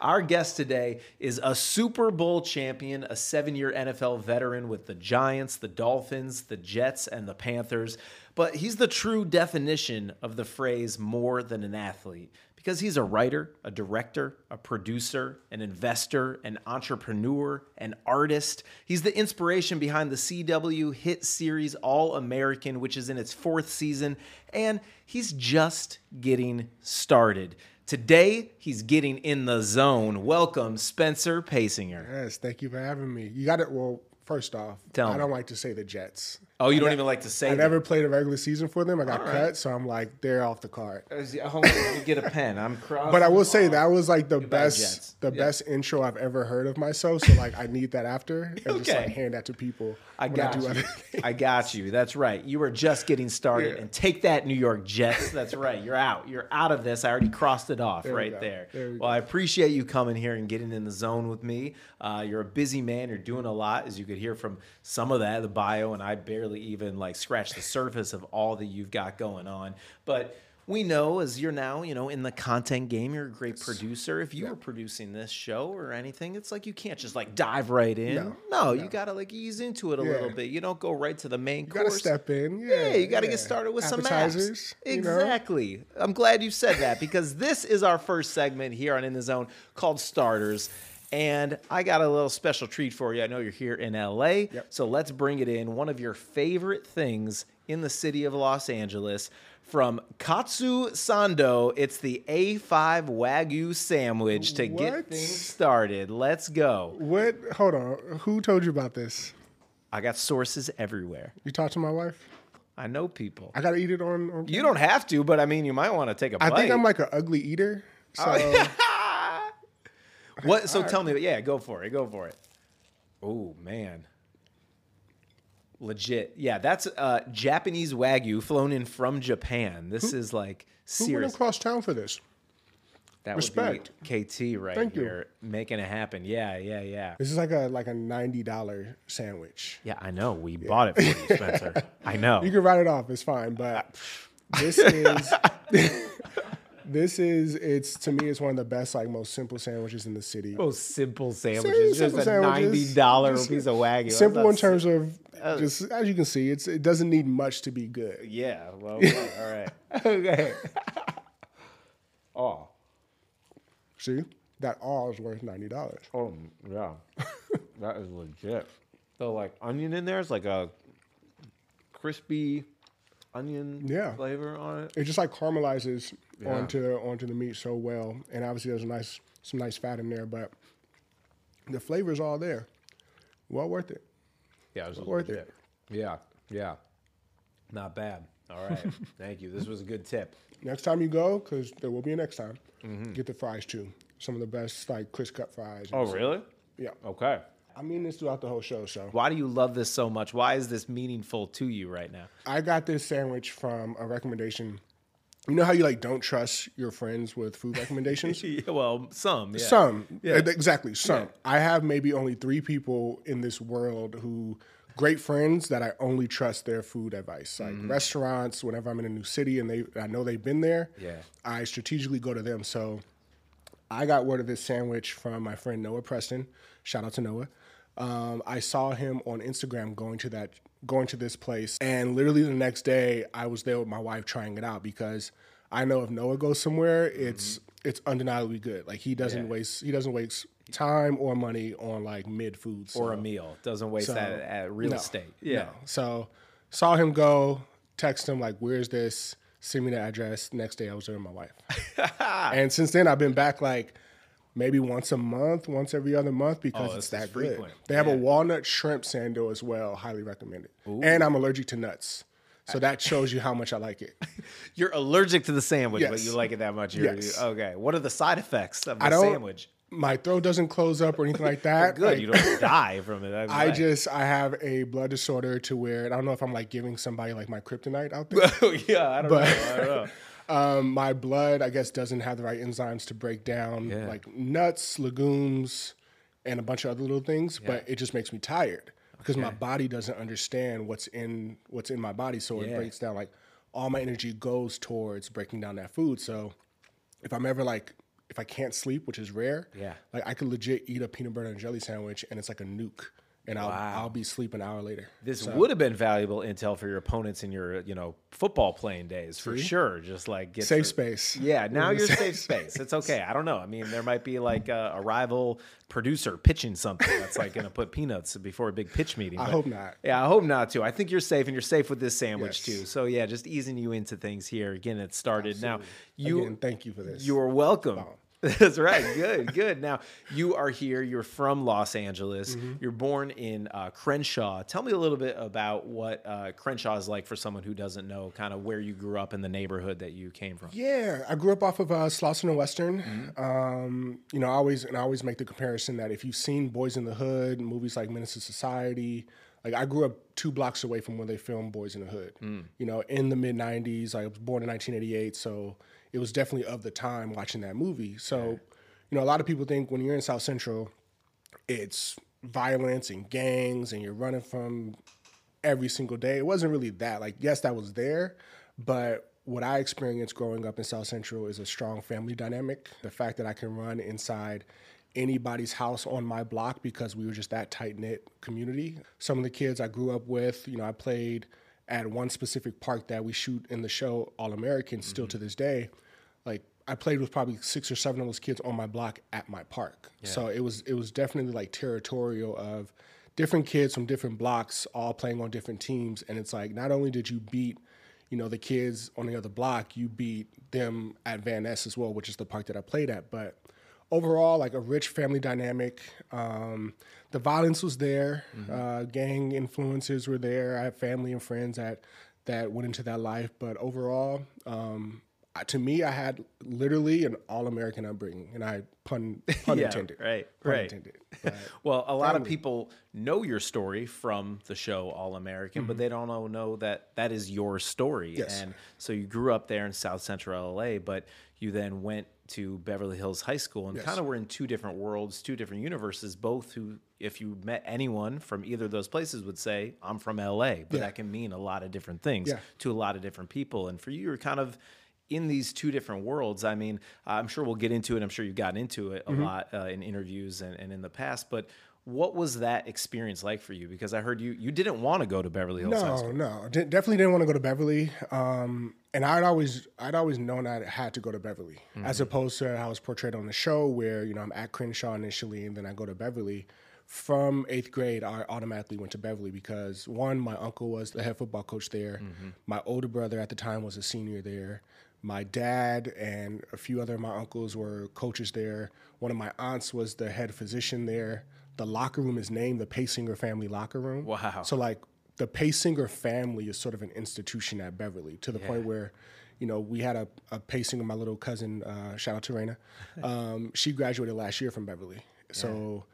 Our guest today is a Super Bowl champion, a seven year NFL veteran with the Giants, the Dolphins, the Jets, and the Panthers. But he's the true definition of the phrase more than an athlete because he's a writer, a director, a producer, an investor, an entrepreneur, an artist. He's the inspiration behind the CW hit series All American, which is in its fourth season, and he's just getting started. Today, he's getting in the zone. Welcome, Spencer Paysinger. Yes, thank you for having me. You got it. Well, first off, Tell I don't like to say the Jets. Oh, you I don't even like to say I that. never played a regular season for them. I got All right. cut, so I'm like they're off the card. Hold on, let me get a pen. I'm crossing. But I will say that was like the Goodbye, best, Jets. the Yeah. best intro I've ever heard of myself. So like I need that after and just like hand that to people. I got do you. I got you. That's right. You were just getting started. Yeah. And take that, New York Jets. That's right. You're out. You're out of this. I already crossed it off There right there. There we well, I appreciate you coming here and getting in the zone with me. Uh, you're a busy man. You're doing a lot, as you could hear from some of that, the bio, and I barely even like scratched the surface of all that you've got going on. But we know as you're now, you know, in the content game, you're a great producer. If you were producing this show or anything, it's like you can't just like dive right in. No, No, you gotta like ease into it a Yeah. little bit. You don't go right to the main You gotta step in. Yeah, Yeah, you got to yeah. get started with some Appetizers, apps. you know? Exactly. I'm glad you said that because this is our first segment here on In the Zone called Starters. And I got a little special treat for you. I know you're here in LA, so let's bring it in. One of your favorite things in the city of Los Angeles from Katsu Sando. It's the A5 Wagyu sandwich to get What? things started. Let's go. What? Hold on. Who told you about this? I got sources everywhere. You talked to my wife. I know people. I gotta eat it on. on You don't have to, but I mean, you might want to take a I bite. I think I'm like an ugly eater. Oh, so What? So tell me, yeah, go for it. Go for it. Oh man, legit. Yeah, that's uh, Japanese wagyu flown in from Japan. This is like who went serious. across town for this? That respect. would be KT right Thank you. here, making it happen. Yeah, yeah, yeah. This is like a like a ninety dollar sandwich. Yeah, I know. We bought it for you, Spencer. I know. You can write it off. It's fine. But this is this is it's to me it's one of the best like most simple sandwiches in the city. Most simple sandwiches, simple just a sandwiches. ninety dollar piece of wagyu. Simple in That's- terms of oh. just as you can see, it's it doesn't need much to be good. Yeah. Well, okay, all right. Okay. oh. See, that all is worth ninety dollars. Oh yeah, that is legit. So like onion in there is like a crispy onion Yeah. flavor on it. It just like caramelizes Yeah. onto onto the meat so well, and obviously there's a nice some nice fat in there, but the flavor's all there. Well worth it. Yeah, it was Worth legit. Yeah, yeah, not bad. All right, thank you. This was a good tip. Next time you go, because there will be a next time, Mm-hmm. get the fries too. Some of the best like crisp cut fries. Oh really? Yeah. Okay. I mean this throughout the whole show. So Why do you love this so much? Why is this meaningful to you right now? I got this sandwich from a recommendation. You know how you like don't trust your friends with food recommendations? Yeah, well, some. Yeah. Some, Yeah. Exactly. Some. Yeah. I have maybe only three people in this world who great friends that I only trust their food advice. Like Mm-hmm. restaurants, whenever I'm in a new city and they I know they've been there, Yeah. I strategically go to them. So I got word of this sandwich from my friend Noah Preston. Shout out to Noah. Um, I saw him on Instagram going to that going to this place, and literally the next day I was there with my wife trying it out because I know if Noah goes somewhere, it's it's undeniably good. Like he doesn't Mm-hmm. Yeah. waste he doesn't waste time or money on like mid foods Or a meal doesn't waste so- that at real no, estate. Yeah. no. So saw him go, text him like, "Where's this?" Send me the address. Next day, I was there with my wife. and since then, I've been back like maybe once a month, once every other month because Oh, it's that good. frequent. They have Yeah. a walnut shrimp sando as well. Highly recommended. And I'm allergic to nuts, So that shows you how much I like it. You're allergic to the sandwich, but you like it that much. You're- Yes. Okay. What are the side effects of the I don't- sandwich? My throat doesn't close up or anything like that. Good. Like, you don't die from it. I just I have a blood disorder to where I don't know if I'm like giving somebody like my kryptonite out there. yeah, I don't know. I don't know. Um, my blood, I guess, doesn't have the right enzymes to break down Yeah. like nuts, legumes, and a bunch of other little things. But it just makes me tired because my body doesn't understand what's in what's in my body, so it breaks down. Like all my energy goes towards breaking down that food. So if I'm ever like if I can't sleep, which is rare, Yeah. like I could legit eat a peanut butter and jelly sandwich, and it's like a nuke, and I'll Wow. I'll be asleep an hour later. This would have been valuable intel for your opponents in your, you know, football playing days for sure. Just like get Safe the- space. Yeah, now you're safe space. It's okay. I don't know. I mean, there might be like a, a rival producer pitching something that's like going to put peanuts before a big pitch meeting. I but- hope not. Yeah, I hope not too. I think you're safe, and you're safe with this sandwich Yes. too. So yeah, just easing you into things here, getting it started. Now you Again, thank you for this. you are welcome. That's right. Good, good. Now you are here. You're from Los Angeles. Mm-hmm. You're born in uh, Crenshaw. Tell me a little bit about what uh, Crenshaw is like for someone who doesn't know, kind of where you grew up in the neighborhood that you came from. Yeah, I grew up off of uh, Slauson and Western. Um, you know, I always and I always make the comparison that if you've seen Boyz n the Hood, movies like Menace to Society, like I grew up two blocks away from where they filmed Boyz n the Hood. You know, in the mid '90s. I was born in 1988, so it was definitely of the time watching that movie. So, you know, a lot of people think when you're in South Central, it's violence and gangs, and you're running from every single day. It wasn't really that. Like, yes, that was there, but what I experienced growing up in South Central is a strong family dynamic. The fact that I can run inside anybody's house on my block because we were just that tight knit community. Some of the kids I grew up with, you know, I played at one specific park that we shoot in the show All American still mm-hmm. to this day. Like I played with probably six or seven of those kids on my block at my park. So it was it was definitely like territorial of different kids from different blocks all playing on different teams and it's like not only did you beat you know the kids on the other block you beat them at van ness as well which is the park that i played at but overall like a rich family dynamic um, the violence was there uh, gang influences were there i have family and friends that that went into that life but overall um, to me i had literally an all-american upbringing and i pun pun Yeah, intended right, pun right. intended Well, a lot of people know your story from the show All American, but they don't know, know that that is your story. Mm-hmm. Yes. And so you grew up there in South Central LA, but you then went to Beverly Hills High School and Yes. kind of were in two different worlds, two different universes, both who, if you met anyone from either of those places, would say, I'm from LA. But Yeah. that can mean a lot of different things Yeah. to a lot of different people. And for you, you're kind of in these two different worlds. I mean, I'm sure we'll get into it. I'm sure you've gotten into it a Mm-hmm. lot uh, in interviews and, and in the past. But what was that experience like for you? Because I heard you you didn't want to go to Beverly Hills High No, School. no, De- definitely didn't want to go to Beverly. Um, and I'd always, I'd always known I had to go to Beverly, as mm-hmm. opposed to how I was portrayed on the show, where you know I'm at Crenshaw initially, and then I go to Beverly. From eighth grade, I automatically went to Beverly because one, my uncle was the head football coach there. Mm-hmm. My older brother at the time was a senior there. My dad and a few other of my uncles were coaches there. One of my aunts was the head physician there. The locker room is named the Paysinger family locker room. Wow. So like the Paysinger family is sort of an institution at Beverly to the point where, you know, we had a, a Paysinger, my little cousin, uh, shout out to Raina. Um, she graduated last year from Beverly. So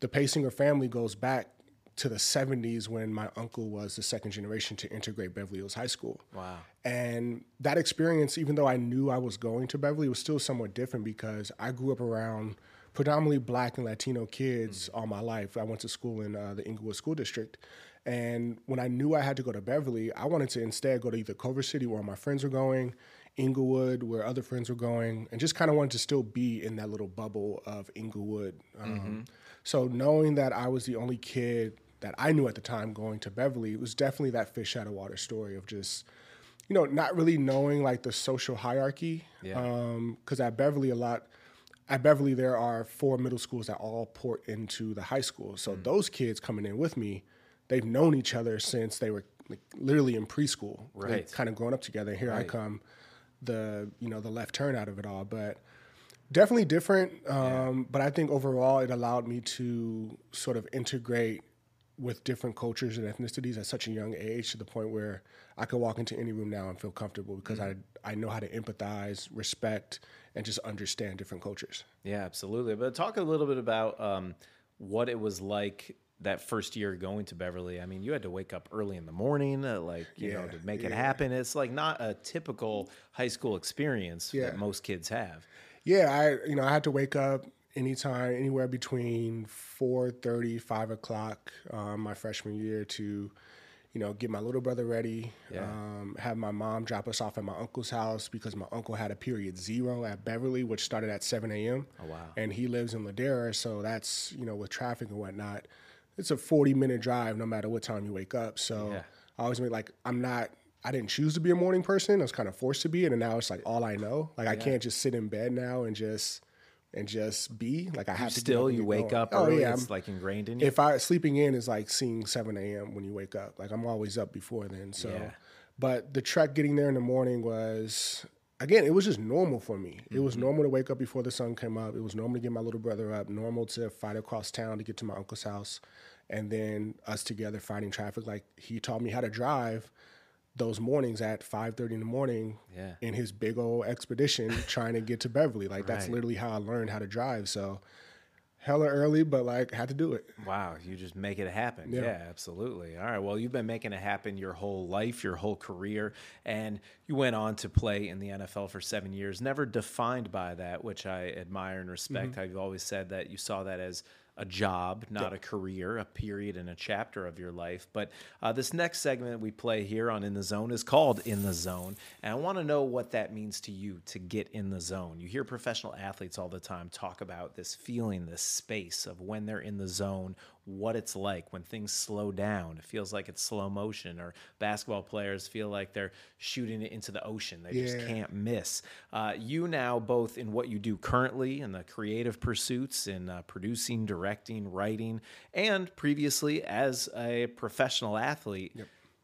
the Paysinger family goes back to the 70s when my uncle was the second generation to integrate Beverly Hills High School. Wow. And that experience, even though I knew I was going to Beverly, was still somewhat different because I grew up around predominantly black and Latino kids all my life. I went to school in uh, the Inglewood School District. And when I knew I had to go to Beverly, I wanted to instead go to either Culver City, where my friends were going, Inglewood, where other friends were going, and just kind of wanted to still be in that little bubble of Inglewood. Um, mm-hmm. So knowing that I was the only kid that I knew at the time going to Beverly, it was definitely that fish out of water story of just, you know, not really knowing like the social hierarchy. Yeah. Um, because at Beverly, a lot, at Beverly, there are four middle schools that all port into the high school. So mm. those kids coming in with me, they've known each other since they were like, literally in preschool. Right. kind of growing up together. Here I come, the you know the left turn out of it all, but definitely different. Um, But I think overall, it allowed me to sort of integrate with different cultures and ethnicities at such a young age to the point where I could walk into any room now and feel comfortable because I I know how to empathize, respect, and just understand different cultures. Yeah, absolutely. But talk a little bit about um, what it was like that first year going to Beverly. I mean, you had to wake up early in the morning, uh, like you know, to make it happen. It's like not a typical high school experience Yeah. that most kids have. Yeah, I you know I had to wake up anytime, anywhere between 4.30, 5 o'clock um, my freshman year to, you know, get my little brother ready. Yeah. Um, have my mom drop us off at my uncle's house because my uncle had a period zero at Beverly, which started at 7 a.m. Oh, wow. And he lives in Ladera, so that's you know with traffic and whatnot, it's a 40 minute drive no matter what time you wake up. So Yeah. I always make like I'm not. I didn't choose to be a morning person. I was kind of forced to be it, and now it's like all I know. Like I can't just sit in bed now and just and just be like I have to. Still, you wake going. up Oh early. yeah, it's I'm- like ingrained in you. if I sleeping in is like seeing 7 a.m. when you wake up. Like I'm always up before then. So, Yeah. but the trek getting there in the morning was again, it was just normal for me. It Mm-hmm. was normal to wake up before the sun came up. It was normal to get my little brother up. Normal to fight across town to get to my uncle's house, and then us together fighting traffic. Like he taught me how to drive. Those mornings at 5:30 in the morning, Yeah. in his big old expedition trying to get to Beverly, like that's literally how I learned how to drive. So, hella early, but like had to do it. Wow, you just make it happen. Yeah. Yeah. absolutely. All right. Well, you've been making it happen your whole life, your whole career, and you went on to play in the NFL for seven years, never defined by that, which I admire and respect. Mm-hmm. I've always said that you saw that as a job, not a career, a period and a chapter of your life. But uh, this next segment we play here on In the Zone is called In the Zone. And I want to know what that means to you to get in the zone. You hear professional athletes all the time talk about this feeling, this space of when they're in the zone, what it's like when things slow down. It feels like it's slow motion, or basketball players feel like they're shooting it into the ocean. They just can't miss. Uh, you now, both in what you do currently in the creative pursuits, in uh, producing, directing, writing, and previously as a professional athlete.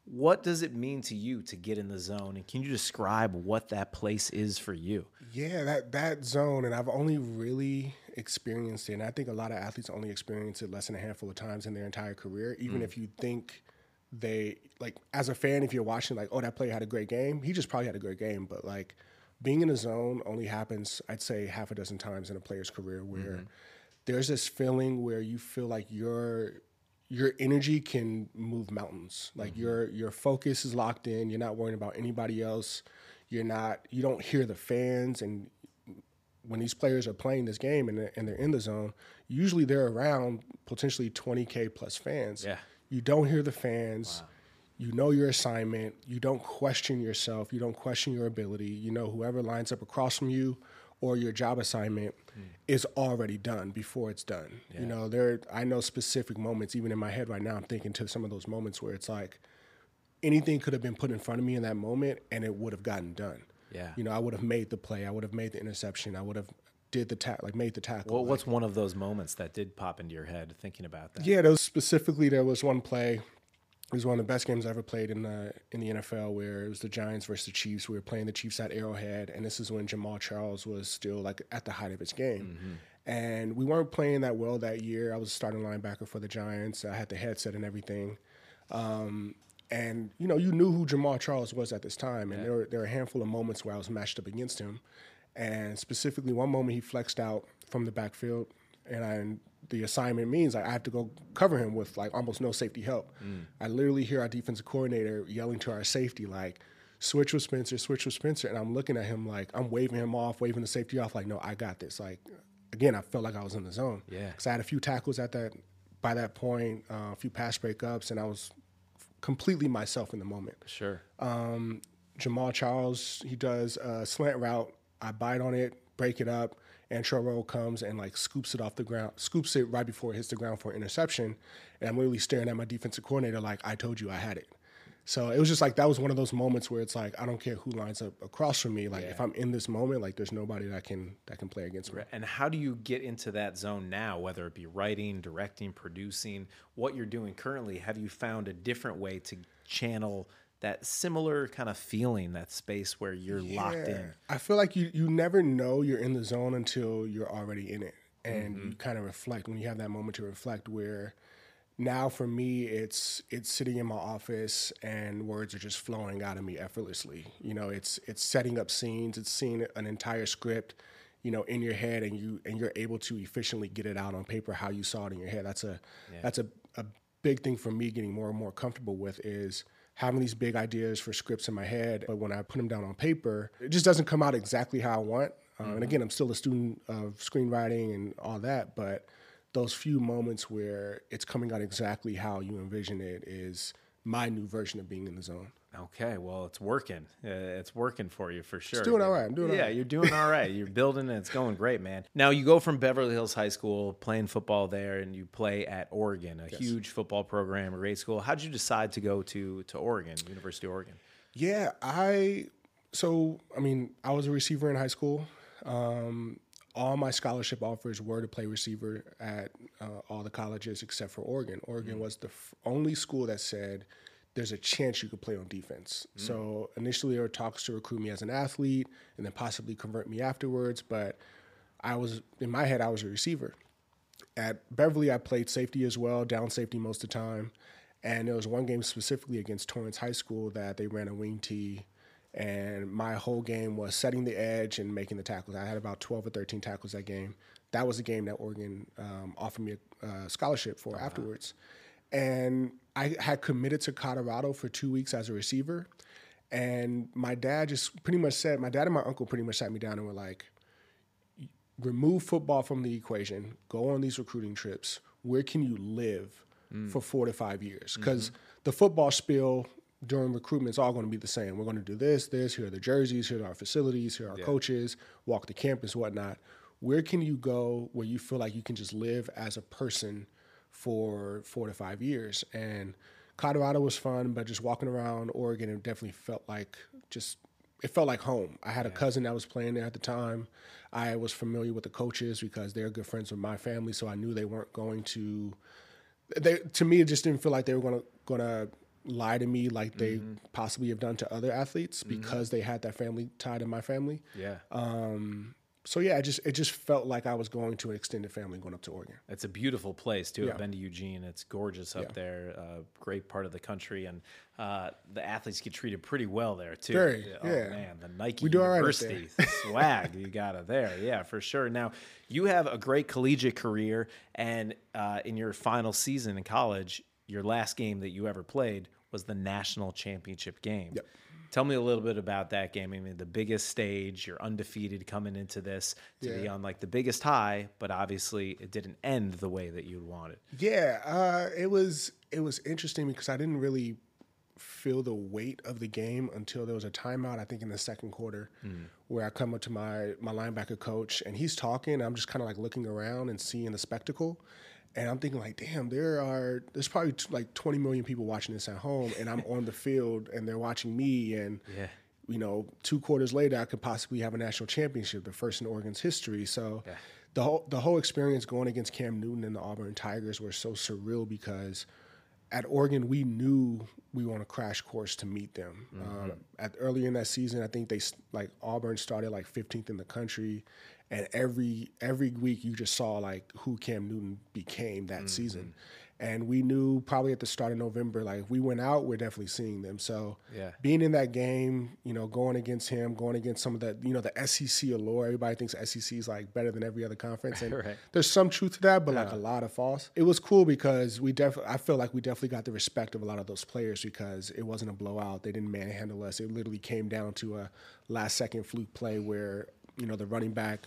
What does it mean to you to get in the zone? And can you describe what that place is for you? Yeah, that that zone, and I've only really experienced it. And I think a lot of athletes only experience it less than a handful of times in their entire career. Even mm. if you think they like, as a fan, if you're watching, like, oh, that player had a great game, he just probably had a great game. But like, being in a zone only happens, I'd say, half a dozen times in a player's career where mm-hmm. there's this feeling where you feel like your your energy can move mountains. Like mm-hmm. your your focus is locked in. You're not worrying about anybody else. You're not. You don't hear the fans. And when these players are playing this game and they're, and they're in the zone, usually they're around potentially 20k plus fans. Yeah. You don't hear the fans. You know your assignment. You don't question yourself. You don't question your ability. You know whoever lines up across from you or your job assignment hmm. is already done before it's done. You know, there I know specific moments, even in my head right now, I'm thinking to some of those moments where it's like anything could have been put in front of me in that moment and it would have gotten done. Yeah. You know, I would have made the play, I would have made the interception, I would have did the ta- like made the tackle. Well, like- what's one of those moments that did pop into your head thinking about that? yeah, there was specifically there was one play. It was one of the best games I ever played in the in the NFL, where it was the Giants versus the Chiefs. We were playing the Chiefs at Arrowhead, and this is when Jamaal Charles was still like at the height of his game. And we weren't playing that well that year. I was starting linebacker for the Giants. I had the headset and everything. Um, and you know, you knew who Jamaal Charles was at this time, and there were there were a handful of moments where I was matched up against him, and specifically one moment he flexed out from the backfield, and I, the assignment means I have to go cover him with like almost no safety help. I literally hear our defensive coordinator yelling to our safety like. Switch with Spencer, switch with Spencer, and I'm looking at him like I'm waving him off, waving the safety off, like no, I got this. Like again, I felt like I was in the zone. Yeah. because I had a few tackles at that by that point, uh, a few pass breakups, and I was completely myself in the moment. Sure. Um, Jamaal Charles, he does a slant route. I bite on it, break it up, and Trevor comes and like scoops it off the ground, scoops it right before it hits the ground for an interception. And I'm literally staring at my defensive coordinator like, I told you I had it. So it was just like that was one of those moments where it's like I don't care who lines up across from me. Like if I'm in this moment, like there's nobody that can that can play against me. And how do you get into that zone now, whether it be writing, directing, producing, what you're doing currently? Have you found a different way to channel that similar kind of feeling, that space where you're locked in? I feel like you you never know you're in the zone until you're already in it, and Mm-hmm. you kind of reflect when you have that moment to reflect where now for me it's it's sitting in my office and words are just flowing out of me effortlessly you know it's it's setting up scenes it's seeing an entire script you know in your head and you and you're able to efficiently get it out on paper how you saw it in your head that's a yeah. that's a, a big thing for me getting more and more comfortable with is having these big ideas for scripts in my head but when i put them down on paper it just doesn't come out exactly how i want uh, mm-hmm. and again i'm still a student of screenwriting and all that but those few moments where it's coming out exactly how you envision it is my new version of being in the zone. Okay, well, it's working. Uh, it's working for you for sure. It's doing all right. I'm doing yeah, all right. you're doing all right. You're building and it's going great, man. Now you go from Beverly Hills High School, playing football there, and you play at Oregon, a yes. huge football program, a great school. How did you decide to go to to Oregon, University of Oregon? Yeah, I so I mean I was a receiver in high school. Um, all my scholarship offers were to play receiver at uh, all the colleges except for Oregon. Oregon mm was the f- only school that said there's a chance you could play on defense. mm So initially, there were talks to recruit me as an athlete and then possibly convert me afterwards. But I was in my head, I was a receiver. At Beverly, I played safety as well, down safety most of the time. And there was one game specifically against Torrance High School that they ran a wing tee and my whole game was setting the edge and making the tackles. I had about 12 or 13 tackles that game. That was a game that Oregon um, offered me a uh, scholarship for uh-huh. afterwards. And I had committed to Colorado for two weeks as a receiver. And my dad just pretty much said, my dad and my uncle pretty much sat me down and were like, remove football from the equation, go on these recruiting trips. Where can you live mm. for four to five years? Because mm-hmm. the football spiel during recruitment, it's all going to be the same. We're going to do this, this. Here are the jerseys. Here are our facilities. Here are our yeah. coaches. Walk the campus, whatnot. Where can you go where you feel like you can just live as a person for four to five years? And Colorado was fun, but just walking around Oregon, it definitely felt like just it felt like home. I had yeah. a cousin that was playing there at the time. I was familiar with the coaches because they're good friends with my family, so I knew they weren't going to. They to me, it just didn't feel like they were going to going to lie to me like they mm-hmm. possibly have done to other athletes mm-hmm. because they had that family tied in my family. Yeah. Um, so yeah, it just it just felt like I was going to an extended family going up to Oregon. It's a beautiful place too. Yeah. I've been to Eugene. It's gorgeous up yeah. there. Uh, great part of the country, and uh, the athletes get treated pretty well there too. Very, oh yeah. man, the Nike we do University right swag you got it there. Yeah, for sure. Now you have a great collegiate career, and uh, in your final season in college, your last game that you ever played was the national championship game. Yep. Tell me a little bit about that game. I mean, the biggest stage, you're undefeated coming into this to yeah. be on like the biggest high, but obviously it didn't end the way that you wanted. Yeah, uh, it was it was interesting because I didn't really feel the weight of the game until there was a timeout. I think in the second quarter, mm. where I come up to my my linebacker coach and he's talking. I'm just kind of like looking around and seeing the spectacle, and I'm thinking like, damn, there are there's probably t- like 20 million people watching this at home, and I'm on the field and they're watching me, and yeah. you know, two quarters later, I could possibly have a national championship, the first in Oregon's history. So. Yeah. The whole, the whole experience going against Cam Newton and the Auburn Tigers were so surreal because at Oregon, we knew we were on a crash course to meet them. Mm-hmm. Um, at earlier in that season, I think they like Auburn started like 15th in the country, and every every week you just saw like who Cam Newton became that mm-hmm. season. And we knew probably at the start of November, like if we went out, we're definitely seeing them. So yeah. being in that game, you know, going against him, going against some of the, you know, the SEC allure. Everybody thinks SEC is like better than every other conference, and right. there's some truth to that, but yeah. like a lot of false. It was cool because we definitely, I feel like we definitely got the respect of a lot of those players because it wasn't a blowout. They didn't manhandle us. It literally came down to a last second fluke play where you know the running back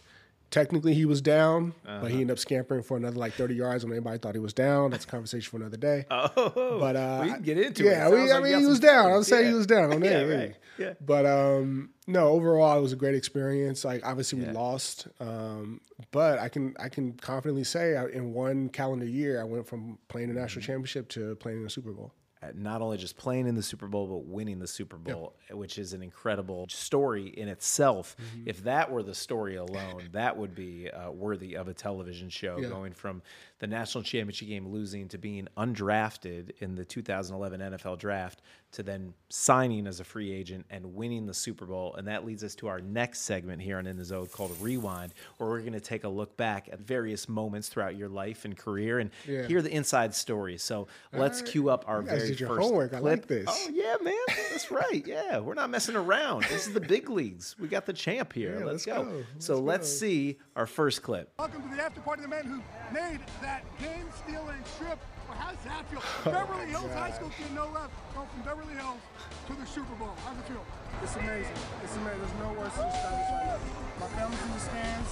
technically he was down, uh-huh. but he uh-huh. ended up scampering for another like 30 yards when everybody thought he was down. That's a conversation for another day. Oh, but uh, we can get into yeah, it. Yeah, I like mean he was down. I say yeah. he was down. yeah, right. Yeah. But um, no, overall it was a great experience. Like obviously we yeah. lost, um, but I can I can confidently say in one calendar year I went from playing a national mm-hmm. championship to playing in a Super Bowl not only just playing in the Super Bowl, but winning the Super Bowl, yep. which is an incredible story in itself. Mm-hmm. If that were the story alone, that would be uh, worthy of a television show. Yeah. Going from the national championship game losing to being undrafted in the 2011 NFL draft to then signing as a free agent and winning the Super Bowl. And that leads us to our next segment here on In the Zone called Rewind, where we're going to take a look back at various moments throughout your life and career and Yeah. hear the inside story. So let's right. cue up our You guys very did your first homework. I clip. like this. Oh yeah, man, that's right. Yeah, we're not messing around. This is the big leagues. We got the champ here. Yeah, let's, let's go. go. So Let's let's see our first clip. Welcome to the after party of the men who made that game stealing trip. Well, how's that feel? Beverly Hills High School kid, no left, going from Beverly Hills to the Super Bowl. How's it feel? It's amazing. It's amazing. There's no words to describe this right now. My family's in the stands.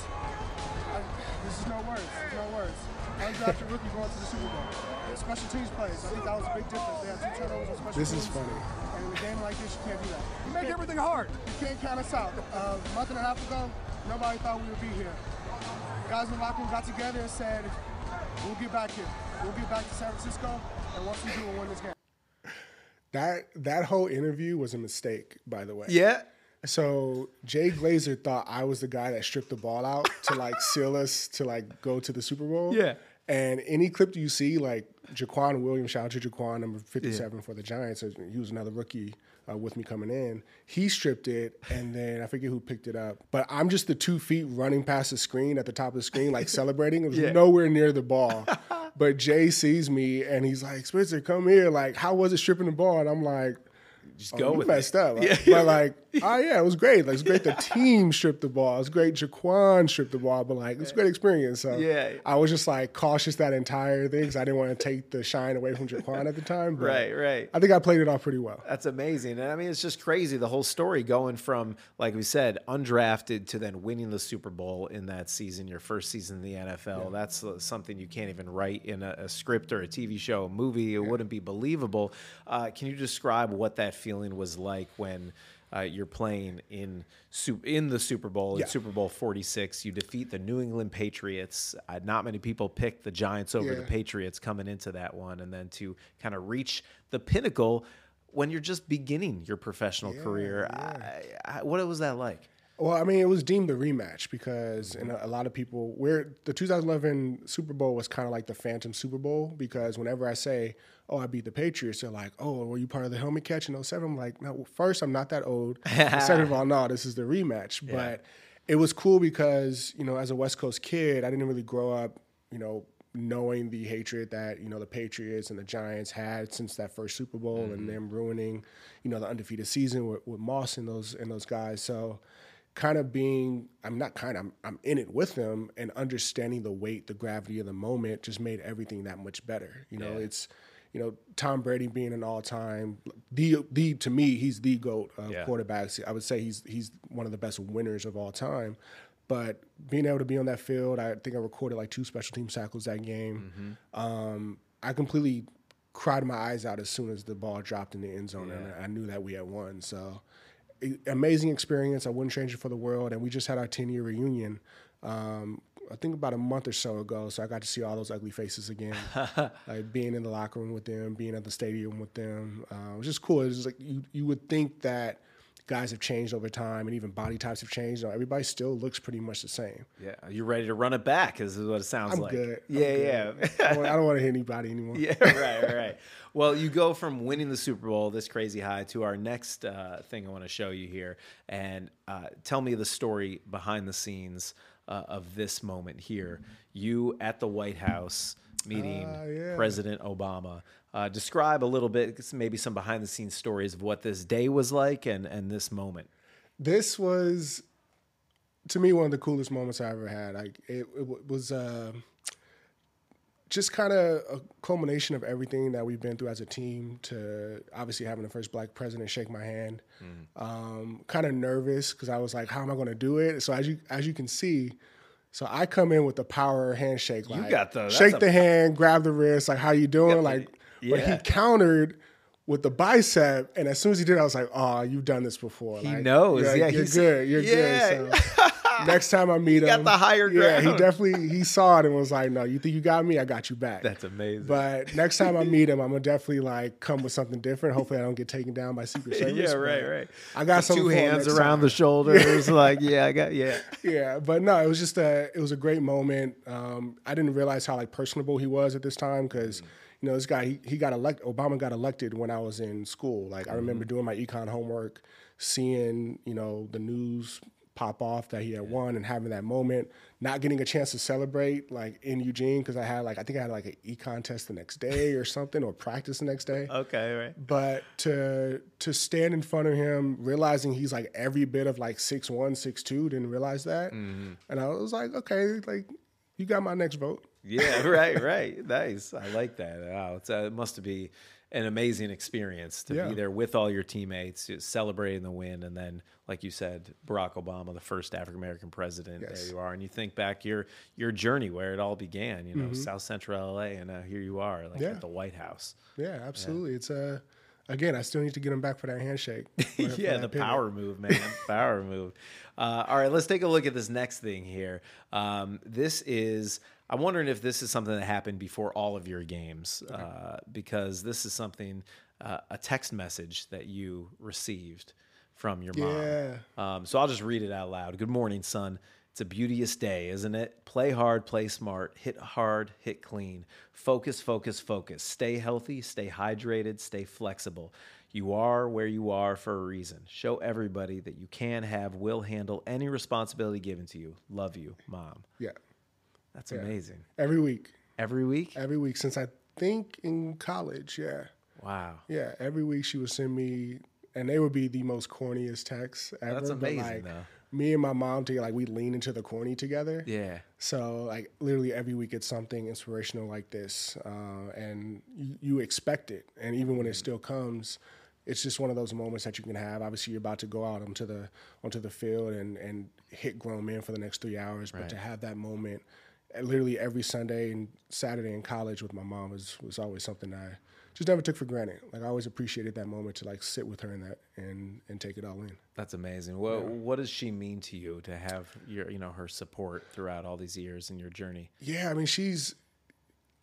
I, this is no words. There's no words. Undrafted rookie going to the Super Bowl. Special teams plays. I think that was a big difference. They had two turnovers on special This is funny. And in a game like this, you can't do that. You make everything hard. You can't count us out. Uh, a month and a half ago, nobody thought we would be here. Guys in the locker room got together and said, we'll get back here. We'll get back to San Francisco, and once we do, we'll win this game. That that whole interview was a mistake, by the way. Yeah. So Jay Glazer thought I was the guy that stripped the ball out to like seal us to like go to the Super Bowl. Yeah. And any clip you see, like Jacquian Williams, shout out to Jacquian, number 57 for the Giants. He was another rookie uh, with me coming in. He stripped it, and then I forget who picked it up. But I'm just the two feet running past the screen at the top of the screen, like celebrating. It was Yeah. nowhere near the ball. but Jay sees me, and he's like, Spencer, come here. Like, how was it stripping the ball? And I'm like, Just Oh, go with messed it. up. Yeah. But like, oh yeah, it was great. Like, it's great the team stripped the ball. It's great Jacquian stripped the ball, but like, it's a great experience. So Yeah. I was just like cautious that entire thing because I didn't want to take the shine away from Jacquian at the time. But Right, right. I think I played it off pretty well. That's amazing. And I mean, it's just crazy the whole story going from, like we said, undrafted to then winning the Super Bowl in that season, your first season in the NFL. That's uh, something you can't even write in a, a script or a TV show, a movie. It wouldn't be believable. Uh, can you describe what that feeling was like when? Uh, you're playing in in the Super Bowl in Yeah. Super Bowl 46. You defeat the New England Patriots. Uh, not many people picked the Giants over the Patriots coming into that one, and then to kind of reach the pinnacle when you're just beginning your professional career. I, I, what was that like? Well, I mean, it was deemed a rematch because, and a, a lot of people, where the 2011 Super Bowl was kind of like the Phantom Super Bowl because whenever I say, "Oh, I beat the Patriots," they're like, "Oh, were you part of the helmet catch in 07? I'm like, "No, first, I'm not that old. Second of all, no, this is the rematch." But it was cool because you know, as a West Coast kid, I didn't really grow up, you know, knowing the hatred that you know the Patriots and the Giants had since that first Super Bowl and mm-hmm. them ruining, you know, the undefeated season with, with Moss and those and those guys. So kind of being I'm not kind of I'm, I'm in it with them and understanding the weight, the gravity of the moment just made everything that much better. You know, Yeah. it's you know Tom Brady being an all-time the the to me he's the goat of Yeah. quarterbacks. I would say he's he's one of the best winners of all time. But being able to be on that field, I think I recorded like two special team tackles that game. Um, I completely cried my eyes out as soon as the ball dropped in the end zone, and I knew that we had won. So amazing experience. I wouldn't change it for the world. And we just had our 10 year reunion. Um, I think about a month or so ago, so I got to see all those ugly faces again. like being in the locker room with them, being at the stadium with them, uh, it was just cool. It was like you, you would think that guys have changed over time, and even body types have changed. Know, everybody still looks pretty much the same. Yeah, are you ready to run it back? Is what it sounds I'm like. good. I'm Yeah, good. yeah. I don't, I don't want to hit anybody anymore. Yeah, right, right. Well, you go from winning the Super Bowl, this crazy high, to our next uh, thing I want to show you here, and uh, tell me the story behind the scenes uh, of this moment here. You at the White House meeting Ah, yeah. President Obama. Uh, describe a little bit, maybe some behind the scenes stories of what this day was like and and this moment. this was to me one of the coolest moments I ever had. Like it, it was uh, just kind of a culmination of everything that we've been through as a team. To obviously having the first black president shake my hand, um, kind of nervous because I was like, "How am I going to do it?" So as you as you can see. So I come in with the power handshake, like got the- shake a- the hand, grab the wrist, like how you doing, the- like. But he countered with the bicep, and as soon as he did, I was like, "Oh, you've done this before." He Like, knows. you're, Yeah, you're he's- good. You're yeah. good. So next time I meet him, got the higher grade. Yeah, he definitely he saw it and was like, "No, you think you got me? I got you back." That's amazing. But next time I meet him, I'm gonna definitely like come with something different. Hopefully, I don't get taken down by Secret Service. yeah, right, right. I got some two hands around the shoulders. like, yeah, I got, yeah. yeah, but no, it was just a it was a great moment. Um, I didn't realize how like personable he was at this time because you know this guy he, he got elected. Obama got elected when I was in school. Like I remember doing my econ homework, seeing you know the news pop off that he had won and having that moment, not getting a chance to celebrate like in Eugene because I had like I think I had like an e contest the next day or something or practice the next day. Okay, right. But to to stand in front of him, realizing he's like every bit of like six one, six two, didn't realize that, and I was like, okay, like you got my next vote. Yeah, right, right. Nice. I like that. Wow, it's, uh, it must be an amazing experience to Yeah. be there with all your teammates, celebrating the win, and then, like you said, Barack Obama, the first African American president. Yes. There you are, and you think back your your journey where it all began. You know, South Central LA, and now here you are, like Mm-hmm. Yeah. at the White House. Yeah, absolutely. It's a again, I still need to get him back for that handshake. for- for yeah, that the pivot. power move, man. power move. Uh, all right, let's take a look at this next thing here. Um, this is, I'm wondering if this is something that happened before all of your games, uh, because this is something, uh, a text message that you received from your mom. Yeah. Um, so I'll just read it out loud. Good morning, son. It's a beauteous day, isn't it? Play hard, play smart, hit hard, hit clean. Focus, focus, focus. Stay healthy, stay hydrated, stay flexible. You are where you are for a reason. Show everybody that you can have, will handle any responsibility given to you. Love you, mom. Yeah, That's amazing. every week, Every week? every week since I think in college. Yeah, Wow. yeah, every week she would send me, and they would be the most corniest texts ever. That's amazing, like, though. Me and my mom together, like we lean into the corny together. Yeah. So like literally every week it's something inspirational like this, uh, and you, you expect it, and even when it still comes, it's just one of those moments that you can have. Obviously, you're about to go out onto the onto the field and and hit grown men for the next three hours, but to have that moment, literally every Sunday and Saturday in college with my mom was was always something I just never took for granted. Like I always appreciated that moment to like sit with her in that and and take it all in. That's amazing. What what does she mean to you to have your you know her support throughout all these years in your journey? Yeah, I mean, she's.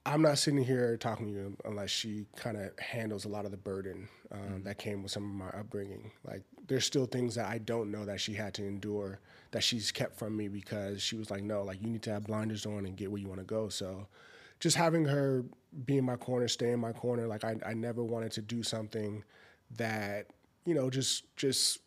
I'm not sitting here talking to you unless she kind of handles a lot of the burden um, that came with some of my upbringing. Like, there's still things that I don't know that she had to endure that she's kept from me because she was like, no, like, you need to have blinders on and get where you want to go. So, just having her be in my corner, stay in my corner, like, I, I never wanted to do something that, you know, just, just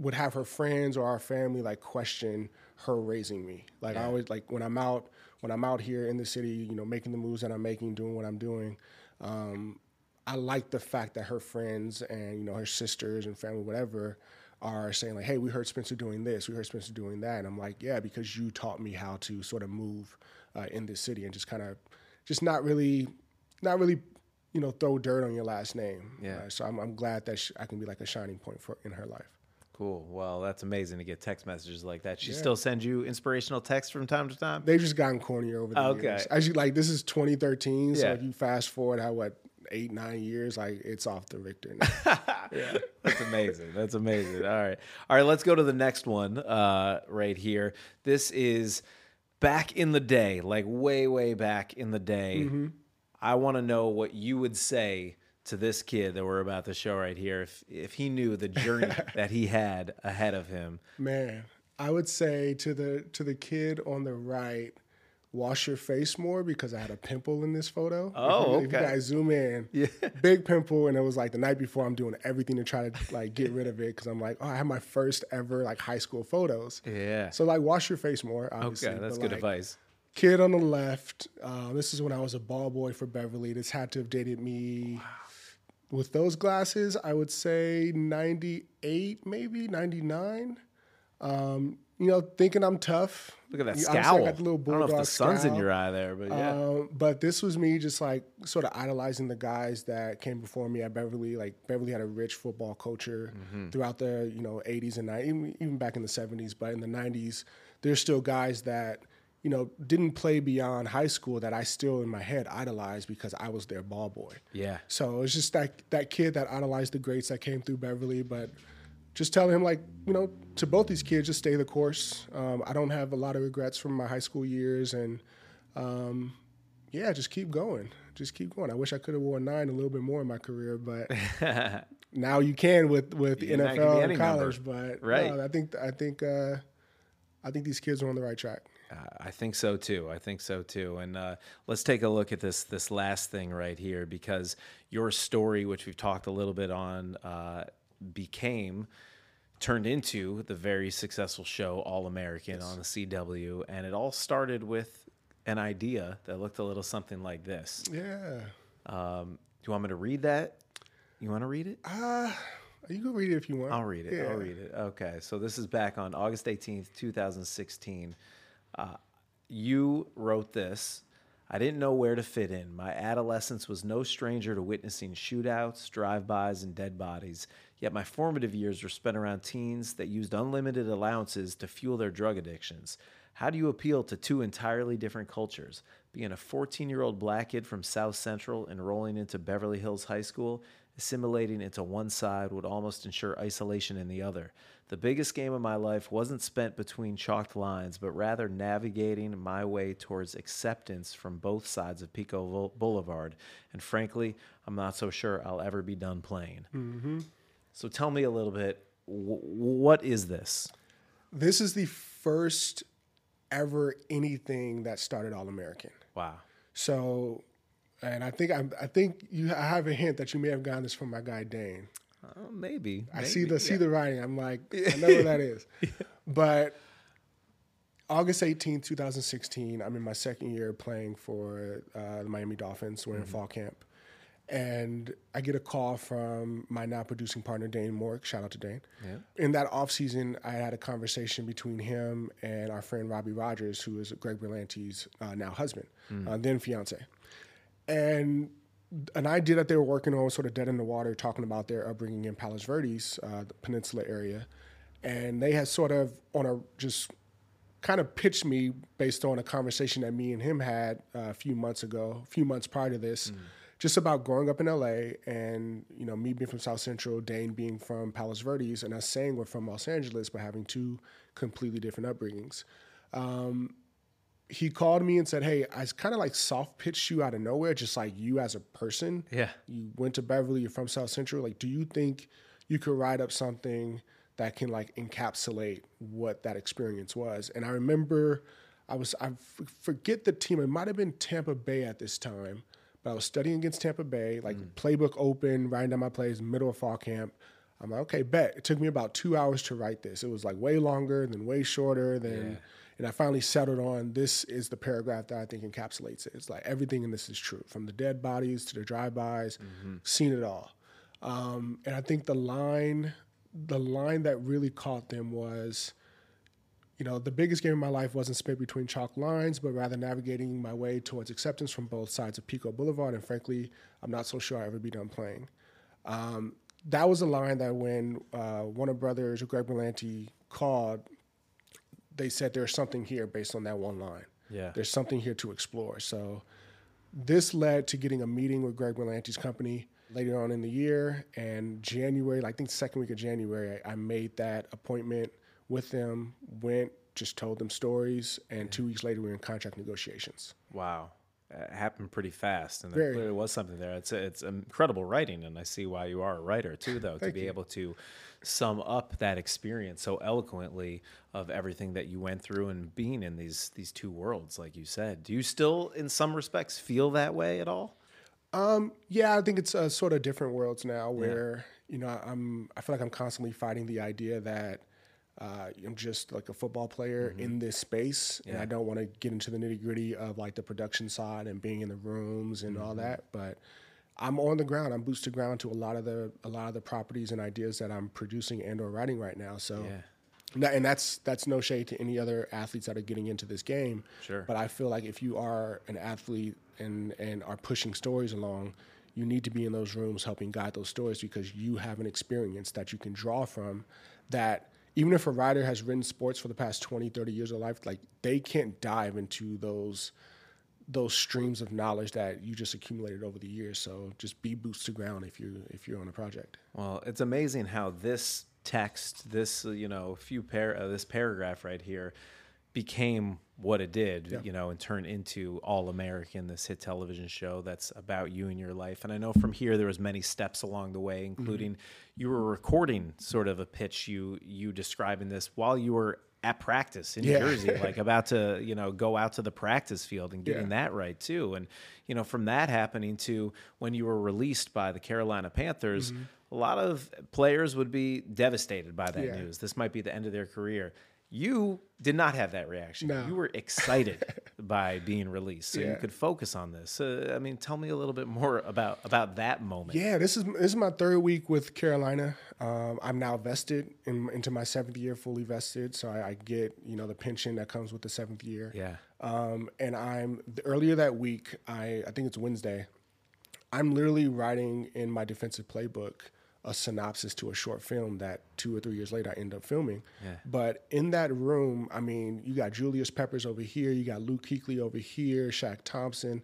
would have her friends or our family like question her raising me. Like I always like when I'm out when I'm out here in the city, you know, making the moves that I'm making, doing what I'm doing. Um, I like the fact that her friends and you know her sisters and family, whatever, are saying like, "Hey, we heard Spencer doing this. We heard Spencer doing that." And I'm like, "Yeah, because you taught me how to sort of move uh, in this city and just kind of, just not really, not really." You know, throw dirt on your last name. Yeah. Uh, so I'm, I'm glad that sh I can be like a shining point for in her life. Cool. Well, that's amazing to get text messages like that. She still sends you inspirational texts from time to time. They've just gotten cornier over the Okay. years. As you like, this is 2013, so Yeah. if you fast forward how what eight nine years, like it's off the Richter. Now. That's amazing. That's amazing. All right. All right. Let's go to the next one uh, right here. This is back in the day, like way, way back in the day. Mm-hmm. I want to know what you would say to this kid that we're about to show right here if if he knew the journey that he had ahead of him. Man, I would say to the to the kid on the right, wash your face more because I had a pimple in this photo. Oh, if you, if you guys zoom in, yeah. big pimple, and it was like the night before. I'm doing everything to try to like get rid of it because I'm like, oh, I had my first ever like high school photos. Yeah. So like, wash your face more. Obviously, Okay, that's but, good like, advice. Kid on the left. Uh, this is when I was a ball boy for Beverly. This had to have dated me with those glasses. I would say 98, maybe 99. Um, you know, thinking I'm tough. Look at that You- scowl. I got the little I don't know if the sun's in your eye there, but yeah. Um, but this was me just like sort of idolizing the guys that came before me at Beverly. Like Beverly had a rich football culture Mm-hmm. throughout the you know 80s and 90s, even, even back in the 70s. But in the 90s, there's still guys that you know didn't play beyond high school that I still in my head idolized because I was their ball boy. yeah. So it's just that that kid that idolized the greats that came through Beverly, but just telling him like you know to both these kids just stay the course. Um, I don't have a lot of regrets from my high school years, and um, yeah, just keep going, just keep going. I wish I could have worn nine a little bit more in my career, but now you can with with Yeah, now it can be NFL and college. number. But Right. no, I think I think uh, I think these kids are on the right track. Uh, I think so too. I think so too. And uh, let's take a look at this this last thing right here because your story, which we've talked a little bit on, uh, became turned into the very successful show All American on the CW, and it all started with an idea that looked a little something like this. Yeah, Um, do you want me to read that? You want to read it? uh, you can read it if you want. I'll read it. Yeah. I'll read it. Okay. So this is back on August 18th, 2016. Uh, you wrote this. I didn't know where to fit in. My adolescence was no stranger to witnessing shootouts, drive-bys, and dead bodies. Yet my formative years were spent around teens that used unlimited allowances to fuel their drug addictions. How do you appeal to two entirely different cultures? Being a 14 year old black kid from South Central enrolling into Beverly Hills High School, assimilating into one side would almost ensure isolation in the other. The biggest game of my life wasn't spent between chalked lines, but rather navigating my way towards acceptance from both sides of Pico Boulevard. And frankly, I'm not so sure I'll ever be done playing. Mm-hmm. So tell me a little bit wh- what is this? This is the first ever anything that started All American. Wow. So, and I think I, I think you I have a hint that you may have gotten this from my guy Dane. Uh, maybe. I see maybe, the see the writing. I'm like, I know what that is. But August 18th, 2016, I'm in my second year playing for uh, the Miami Dolphins. We're in Mm-hmm. fall camp. And I get a call from my now producing partner, Dane Mork. Shout out to Dane. In that off season, I had a conversation between him and our friend Robbie Rogers, who is Greg Berlanti's uh, now husband, uh, then fiance. And an idea that they were working on was sort of dead in the water, talking about their upbringing in Palos Verdes, uh, the peninsula area. And they had sort of on a just kind of pitched me based on a conversation that me and him had uh, a few months ago, a few months prior to this, just about growing up in LA and, you know, me being from South Central, Dane being from Palos Verdes, and us saying we're from Los Angeles, but having two completely different upbringings um, he called me and said, "Hey, I kind of like soft pitched you out of nowhere, just like you as a person. Yeah. you went to Beverly. You're from South Central. Like, do you think you could write up something that can like encapsulate what that experience was?" And I remember, I was I f- forget the team. It might have been Tampa Bay at this time, but I was studying against Tampa Bay, like playbook open, writing down my plays, middle of fall camp. I'm like, okay, bet. It took me about two hours to write this. It was like way longer, then way shorter, then and I finally settled on this is the paragraph that I think encapsulates it. It's like everything in this is true, from the dead bodies to the drive-bys, seen it all. Um, and I think the line, the line that really caught them was, you know, the biggest game of my life wasn't spent between chalk lines, but rather navigating my way towards acceptance from both sides of Pico Boulevard. And frankly, I'm not so sure I'll ever be done playing. Um, that was a line that when uh, Warner Brothers or Greg Berlanti called, they said there's something here based on that one line. Yeah. There's something here to explore. So this led to getting a meeting with Greg Berlanti's company later on in the year. And January, I think second week of January, I, I made that appointment with them, went, just told them stories, and two weeks later we were in contract negotiations. Wow. It happened pretty fast, and there clearly was something there. It's it's incredible writing, and I see why you are a writer too, though, to be you. able to sum up that experience so eloquently of everything that you went through and being in these these two worlds, like you said. Do you still, in some respects, feel that way at all? Yeah, I think it's uh, sort of different worlds now where, you know, I'm, I feel like I'm constantly fighting the idea that uh, I'm just like a football player in this space. And I don't want to get into the nitty gritty of like the production side and being in the rooms and all that. But I'm on the ground. I'm boots to ground to a lot of the, a lot of the properties and ideas that I'm producing and or writing right now. So, That- and that's that's no shade to any other athletes that are getting into this game. Sure. But I feel like if you are an athlete and and are pushing stories along, you need to be in those rooms helping guide those stories because you have an experience that you can draw from that even if a writer has written sports for the past 20 30 years of life like they can't dive into those those streams of knowledge that you just accumulated over the years. So just be boots to ground if you if you're on a project. Well, it's amazing how this text, this uh, you know few pair uh, this paragraph right here became what it did, you know, and turned into All American, this hit television show that's about you and your life. And I know from here there was many steps along the way, including you were recording sort of a pitch you you describing this while you were at practice in Yeah. Jersey, like about to, you know, go out to the practice field and getting Yeah. that right too. And, you know, from that happening to when you were released by the Carolina Panthers, a lot of players would be devastated by that Mm-hmm. Yeah. news. This might be the end of their career. You did not have that reaction. No. You were excited by being released, so you could focus on this. Uh, I mean, tell me a little bit more about about that moment. Yeah, this is this is my third week with Carolina. Um, I'm now vested in, into my seventh year, fully vested. So I, I get you know the pension that comes with the seventh year. Yeah. Um, and I'm earlier that week. I I think it's Wednesday. I'm literally writing in my defensive playbook a synopsis to a short film that two or three years later I end up filming. Yeah. But in that room, I mean, you got Julius Peppers over here, you got Luke Kuechly over here, Shaq Thompson,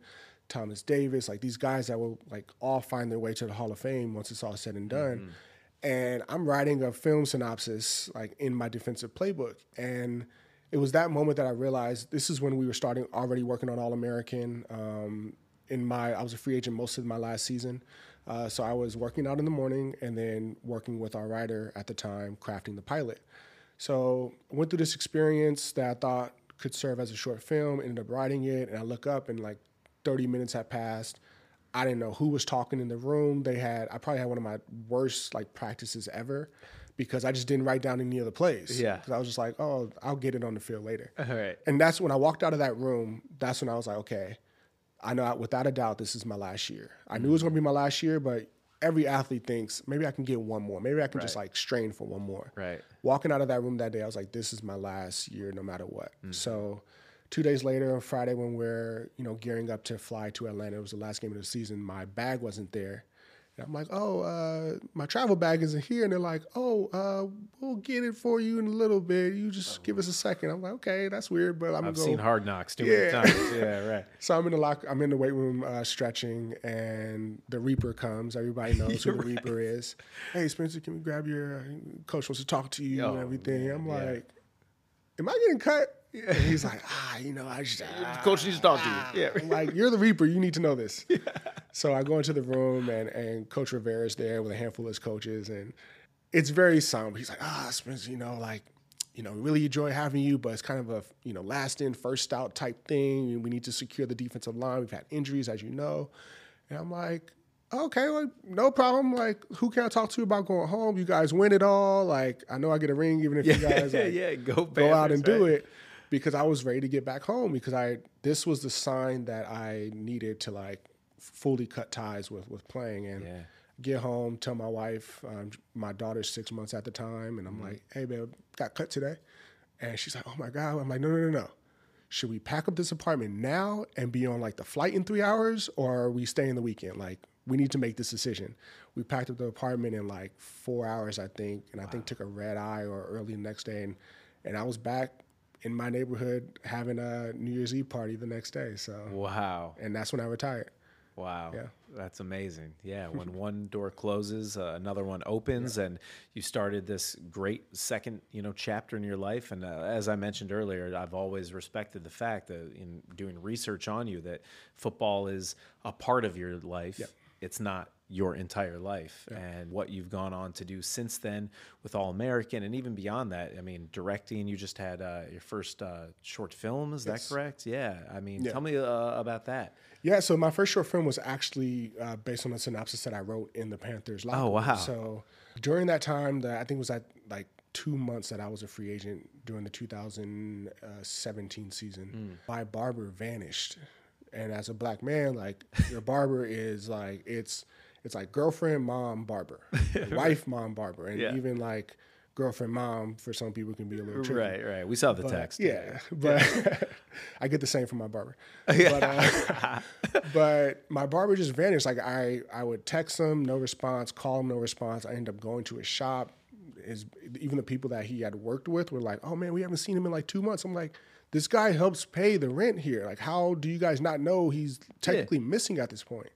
Thomas Davis, like these guys that will like all find their way to the Hall of Fame once it's all said and done. And I'm writing a film synopsis like in my defensive playbook. And it was that moment that I realized this is when we were starting already working on All American. Um, in my, I was a free agent most of my last season. Uh, so I was working out in the morning and then working with our writer at the time, crafting the pilot. So I went through this experience that I thought could serve as a short film, ended up writing it, and I look up and like 30 minutes had passed. I didn't know who was talking in the room. They had, I probably had one of my worst like practices ever because I just didn't write down any of the plays. Yeah. Because I was just like, oh, I'll get it on the field later. All right. And that's when I walked out of that room, that's when I was like, okay, I know without a doubt this is my last year. I knew it was going to be my last year, but every athlete thinks maybe I can get one more. Maybe I can just like strain for one more. Right. Walking out of that room that day, I was like, this is my last year, no matter what. Mm-hmm. So, two days later, on Friday, when we're you know gearing up to fly to Atlanta, it was the last game of the season. My bag wasn't there. And I'm like, oh, uh, my travel bag isn't here. And they're like, oh, uh, we'll get it for you in a little bit. You just give us a second. I'm like, okay, that's weird, but I'm I've gonna go. seen Hard Knocks too many times. Yeah, right. So I'm in the lock. I'm in the weight room uh, stretching, and the Reaper comes. Everybody knows who the Reaper is. Hey, Spencer, can we grab your uh, coach wants to talk to you Oh, and everything? I'm yeah. like, am I getting cut? And he's like, ah, you know, I just ah, Coach needs to talk to you. Yeah. Like, you're the Reaper. You need to know this. So I go into the room, and and Coach Rivera's there with a handful of his coaches, and it's very somber. He's like, ah, Spencer, you know, like, you know, we really enjoy having you, but it's kind of a you know last in first out type thing. We need to secure the defensive line. We've had injuries, as you know, and I'm like. Okay, like no problem. Like, who can I talk to about going home? You guys win it all. Like, I know I get a ring, even if you guys like, yeah, go go out and Panthers, do it because I was ready to get back home because I this was the sign that I needed to like fully cut ties with with playing. And Yeah. get home tell my wife um, my daughter's six months at the time and I'm Mm-hmm. like hey babe got cut today. And she's like oh my god. I'm like no no no no. Should we pack up this apartment now and be on like the flight in three hours or are we staying the weekend? Like we need to make this decision. We packed up the apartment in like four hours i think and i think took a red eye or early the next day and, and i was back in my neighborhood having a new year's eve party the next day so Wow. and that's when i retired Wow. Yeah. That's amazing. Yeah. When one door closes, uh, another one opens, and you started this great second, you know, chapter in your life. And uh, as I mentioned earlier, I've always respected the fact that in doing research on you, that football is a part of your life. It's not your entire life and what you've gone on to do since then with all american and even beyond that i mean directing you just had uh, your first uh, short film is that correct yeah i mean tell me uh, about that Yeah, so my first short film was actually uh, based on a synopsis that I wrote in the Panthers. locker Oh, wow. So during that time, that I think it was at like two months that I was a free agent during the 2017 season. Hmm. My barber vanished, and as a black man, like your barber is like it's it's like girlfriend, mom, barber, wife, mom, barber, and Yeah. even like girlfriend, mom for some people can be a little tricky. right right we saw the text Yeah, but I get the same from my barber. But, uh, but my barber just vanished. Like I, I would text him, no response. Call him, no response. I end up going to his shop. His even the people that he had worked with were like, "Oh man, we haven't seen him in like two months." I'm like, "This guy helps pay the rent here. Like, how do you guys not know he's technically missing at this point?"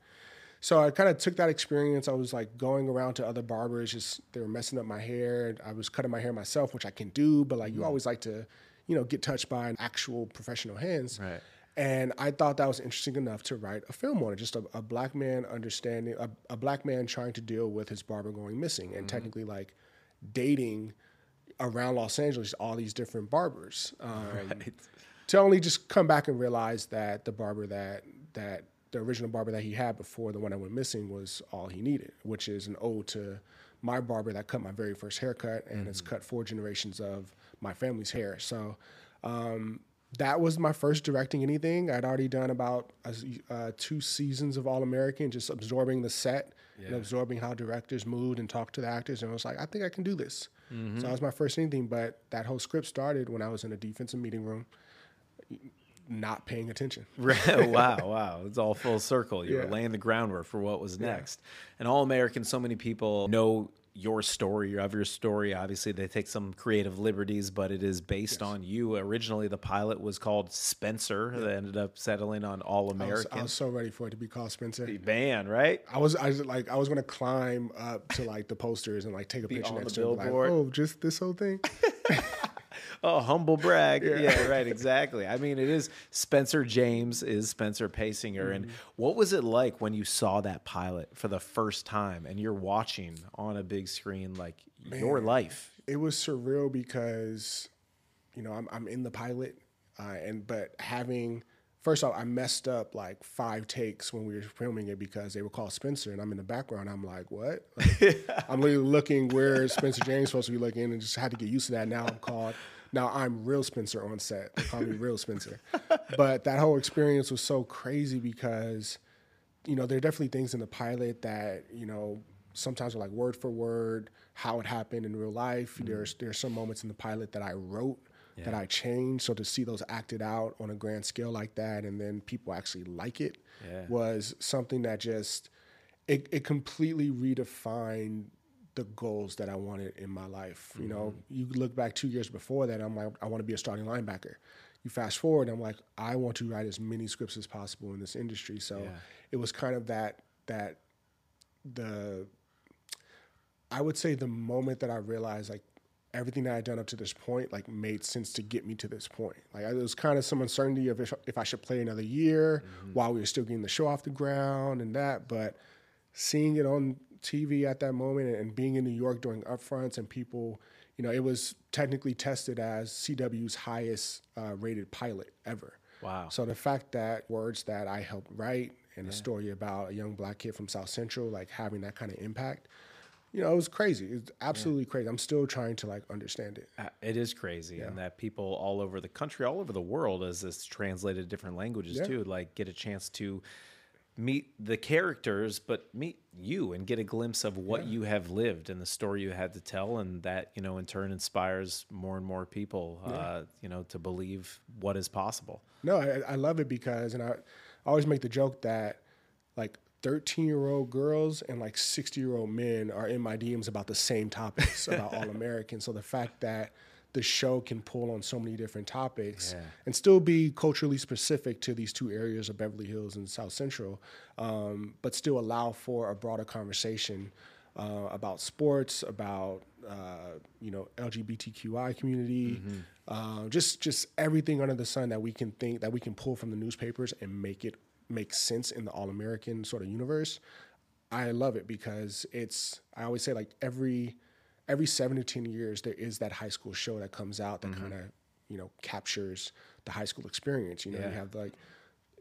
So I kind of took that experience. I was like going around to other barbers, just they were messing up my hair. I was cutting my hair myself, which I can do, but like you always like to, you know, get touched by an actual professional hands. Right. And I thought that was interesting enough to write a film on it. Just a, a black man understanding, a, a black man trying to deal with his barber going missing, and technically like dating around Los Angeles all these different barbers. Um, To only just come back and realize that the barber that that the original barber that he had before the one that went missing was all he needed, which is an ode to my barber that cut my very first haircut and it's cut four generations of my family's hair. So um, that was my first directing anything. I'd already done about uh, two seasons of All American, just absorbing the set and absorbing how directors moved and talked to the actors. And I was like, I think I can do this. So that was my first anything. But that whole script started when I was in a defensive meeting room, not paying attention. Wow, wow. It's all full circle. You were laying the groundwork for what was next. And All American, so many people know your story, you have your story. Obviously, they take some creative liberties, but it is based on you. Originally, the pilot was called Spencer. They ended up settling on All I American. I was so ready for it to be called Spencer. Man, right? I was, I was like, I was gonna climb up to like the posters and like take a picture on next the to it. Like, billboard. oh, just this whole thing. Oh, humble brag. Yeah. right, exactly. I mean, it is Spencer James is Spencer Paysinger. And Mm-hmm. what was it like when you saw that pilot for the first time and you're watching on a big screen like your life? it was surreal because you know I'm, I'm in the pilot uh, and but having first off i messed up like five takes when we were filming it because they were called spencer and i'm in the background. I'm like what? Like, i'm literally looking where spencer james supposed to be looking and just had to get used to that. Now i'm called now i'm real spencer on set. They call me real spencer. But that whole experience was so crazy because you know, there are definitely things in the pilot that, you know, sometimes are like word for word, how it happened in real life. Mm-hmm. There's there's some moments in the pilot that I wrote that I changed. So to see those acted out on a grand scale like that and then people actually like it Yeah. was something that just it, it completely redefined the goals that I wanted in my life. You know, mm-hmm. you look back two years before that, I'm like, I want to be a starting linebacker. You fast forward, I'm like, I want to write as many scripts as possible in this industry. So it was kind of that that the I would say the moment that I realized like everything that I'd done up to this point like made sense to get me to this point. Like there was kind of some uncertainty of if, if I should play another year while we were still getting the show off the ground and that, but seeing it on TV at that moment and being in New York during upfronts and people, you know, it was technically tested as CW's highest uh, rated pilot ever. Wow. So the fact that words that I helped write and a story about a young black kid from South Central, like having that kind of impact, you know, it was crazy. It's absolutely crazy. I'm still trying to like understand it. Uh, It is crazy, and that people all over the country, all over the world, as this translated to different languages Yeah. too, like get a chance to meet the characters, but meet you and get a glimpse of what you have lived and the story you had to tell, and that you know in turn inspires more and more people, uh, you know, to believe what is possible. No, I, I love it because, and I, I always make the joke that like 13 year old girls and like 60 year old men are in my DMs about the same topics about All American. So the fact that the show can pull on so many different topics and still be culturally specific to these two areas of Beverly Hills and South Central, um, but still allow for a broader conversation uh, about sports, about uh, you know LGBTQI community, uh, just just everything under the sun that we can think that we can pull from the newspapers and make it make sense in the All American sort of universe. I love it because it's I always say like every every seven to ten years there is that high school show that comes out that mm-hmm. kind of you know captures the high school experience. You know, Yeah. you have like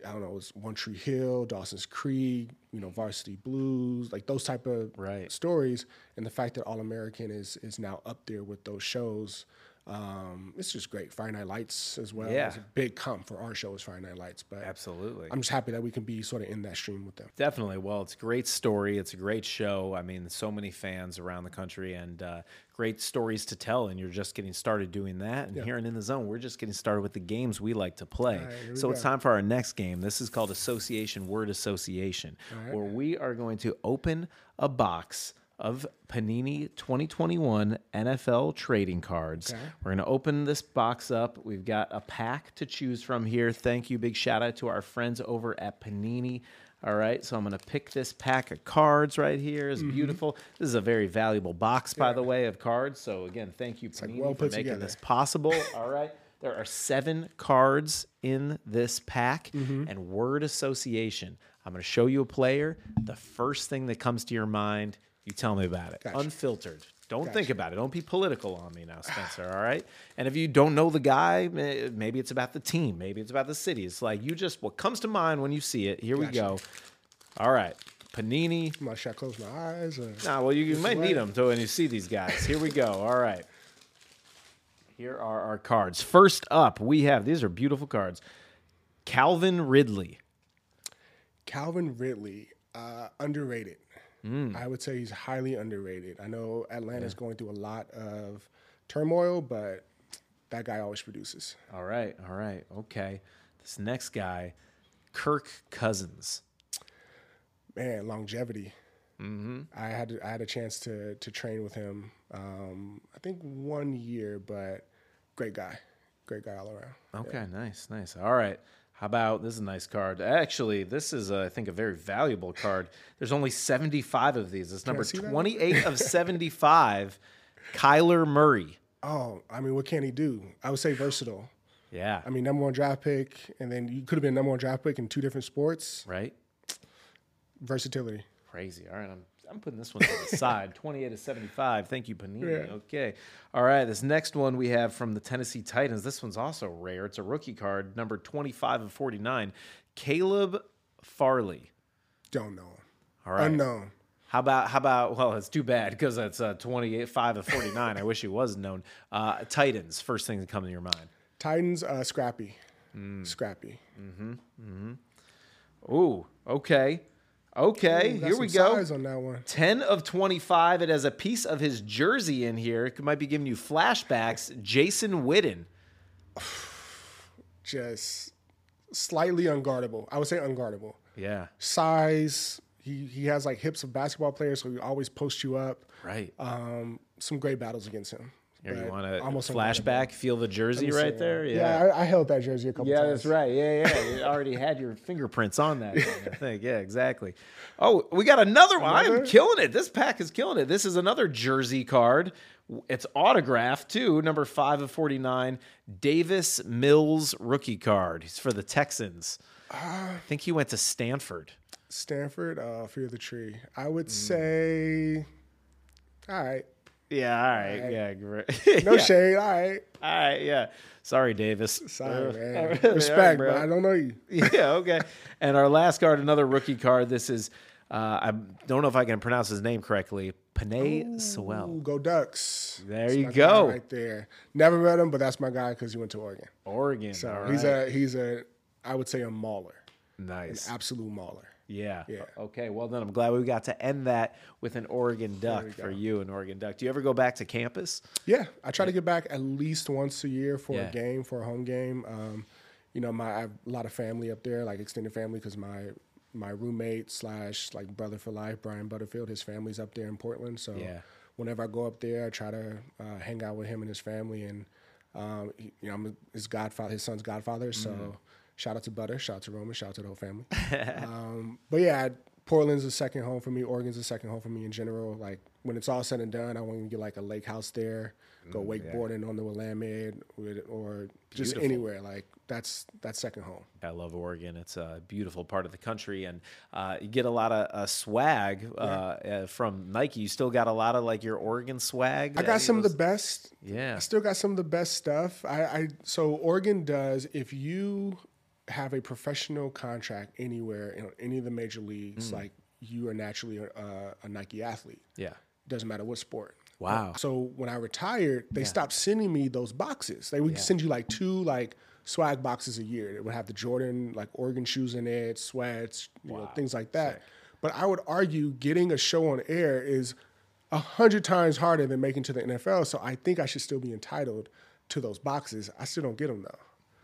I don't know, it's One Tree Hill, Dawson's Creek, you know, Varsity Blues, like those type of Right. stories. And the fact that All American is is now up there with those shows, um, it's just great. Friday Night Lights as well. Yeah. It's a big comp for our show is Friday Night Lights, but Absolutely. I'm just happy that we can be sort of in that stream with them. Definitely. Well, it's a great story. It's a great show. I mean, so many fans around the country and uh, great stories to tell. And you're just getting started doing that. And here and in the zone, we're just getting started with the games we like to play. right, so it's go. time for our next game. This is called Association Word Association, where we are going to open a box of Panini 2021 NFL trading cards. We're going to open this box up. We've got a pack to choose from here. Thank you. Big shout out to our friends over at Panini. All right, so I'm gonna pick this pack of cards right here. It's beautiful. This is a very valuable box, by the way, of cards. So again, thank you, Panini, well for making together. this possible. All right, there are seven cards in this pack, Mm-hmm. and word association. I'm gonna show you a player. The first thing that comes to your mind, you tell me about it, Gotcha. unfiltered. Don't think about it. Don't be political on me now, Spencer. All right. And if you don't know the guy, maybe it's about the team. Maybe it's about the city. It's like you just what comes to mind when you see it. Here we go. All right. Panini. Should I close my eyes? Or? Nah, well, you, you might need them when you see these guys. Here we go. All right. Here are our cards. First up, we have these are beautiful cards. Calvin Ridley. Calvin Ridley, uh, underrated. Mm. I would say he's highly underrated. I know Atlanta's going through a lot of turmoil, but that guy always produces. All right. All right. Okay. This next guy, Kirk Cousins. Man, longevity. Mm-hmm. I had I had a chance to to train with him. Um, I think one year, but great guy, great guy all around. Okay, nice, nice. All right. How about this is a nice card? Actually, this is, uh, I think, a very valuable card. There's only 75 of these. It's number see that? 28 of 75. Kyler Murray. Oh, I mean, what can he do? I would say versatile. Yeah. I mean, number one draft pick, and then you could have been number one draft pick in two different sports. right? Versatility. Crazy. All right, I'm I'm putting this one to the side. 28 to 75. Thank you, Panini. Yeah. Okay. All right, this next one we have from the Tennessee Titans. This one's also rare. It's a rookie card, number 25 of 49. Caleb Farley. Don't know him. All right. Unknown. How about how about well, it's too bad because it's uh, 28 5 of 49. I wish he was known. Uh, Titans, first thing that come to your mind. Titans, uh, scrappy. Mm. Scrappy. Mm-hmm. Mm-hmm. Ooh, okay. Okay, Got here we go. on that one. 10 of 25. It has a piece of his jersey in here. It might be giving you flashbacks. Jason Witten. Just slightly unguardable. I would say unguardable. Yeah, Size. He he has like hips of basketball players, so he always posts you up. right. Um, some great battles against him. Here, you want almost flashback? Feel the jersey right there? Yeah, I, I held that jersey a couple Yeah, times. that's right. Yeah, yeah. You already had your fingerprints on that thing, I think. Yeah, exactly. Oh, we got another one. I'm killing it. This pack is killing it. This is another jersey card. It's autographed too, number five of 49. Davis Mills rookie card. He's for the Texans. Ah. I think he went to Stanford. Stanford, uh, Fear the Tree. I Mm. would say, all right. Yeah, all right. Yeah, great. No yeah. shade. All right. All right, yeah. Sorry, Davis. Sorry, man. all right, Respect, right, but I don't know you. yeah, okay. And our last card, another rookie card. This is, uh, I don't know if I can pronounce his name correctly. Penei Sewell. Go Ducks. There That's you go. Right there. Never met him, but that's my guy because he went to Oregon. Oregon. So all he's a he's a I would say a mauler, nice. absolute mauler. Yeah. Yeah. Okay. Well, then I'm glad we got to end that with an Oregon Duck for you, an Oregon Duck. Do you ever go back to campus? Yeah, I try to get back at least once a year for Yeah. a game, for a home game. Um, you know, my I have a lot of family up there, like extended family, because my my roommate slash like brother for life, Brian Butterfield, his family's up there in Portland. So Yeah. whenever I go up there, I try to uh, hang out with him and his family, and um, you know, I'm his godfather, his son's godfather. So Mm-hmm. Shout out to Butter, shout out to Roman, shout out to the whole family. um, but yeah, Portland's a second home for me. Oregon's a second home for me in general. Like when it's all said and done, I want to get like a lake house there, go wakeboarding on the Willamette, with, or just Beautiful. anywhere. Like that's that's second home. I love Oregon. It's a beautiful part of the country, and uh, you get a lot of uh, swag uh, uh, from Nike. You still got a lot of like your Oregon swag. I got some of the best. Yeah. I still got some of the best stuff. I, I so Oregon does if you have a professional contract anywhere in any of the major leagues, mm. like you are naturally a, a Nike athlete. Yeah. Doesn't matter what sport. Wow. So when I retired, they stopped sending me those boxes. They would send you like two like swag boxes a year. It would have the Jordan like Oregon shoes in it, sweats, you know, things like that. But I would argue getting a show on air is a hundred times harder than making to the NFL. So I think I should still be entitled to those boxes. I still don't get them though.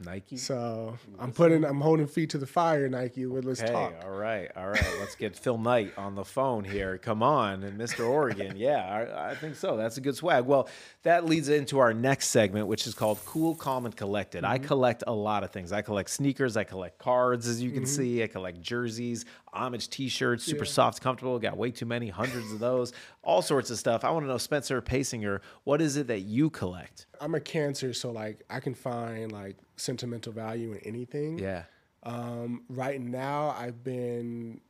Nike. So I'm putting, I'm holding feet to the fire, Nike. Let's Hey, talk. all right, all right. Let's get Phil Knight on the phone here. Come on, and Mr. Oregon. Yeah, I, I think so. That's a good swag. Well, that leads into our next segment, which is called Cool, Calm, and Collected. I Mm-hmm. collect a lot of things. I collect sneakers. I collect cards, as you Mm-hmm. can see. I collect jerseys, homage T-shirts, super soft, comfortable. Got way too many, hundreds of those, all sorts of stuff. I want to know, Spencer Paysinger, what is it that you collect? I'm a Cancer, so like I can find like sentimental value in anything. Yeah. Um, right now, I've been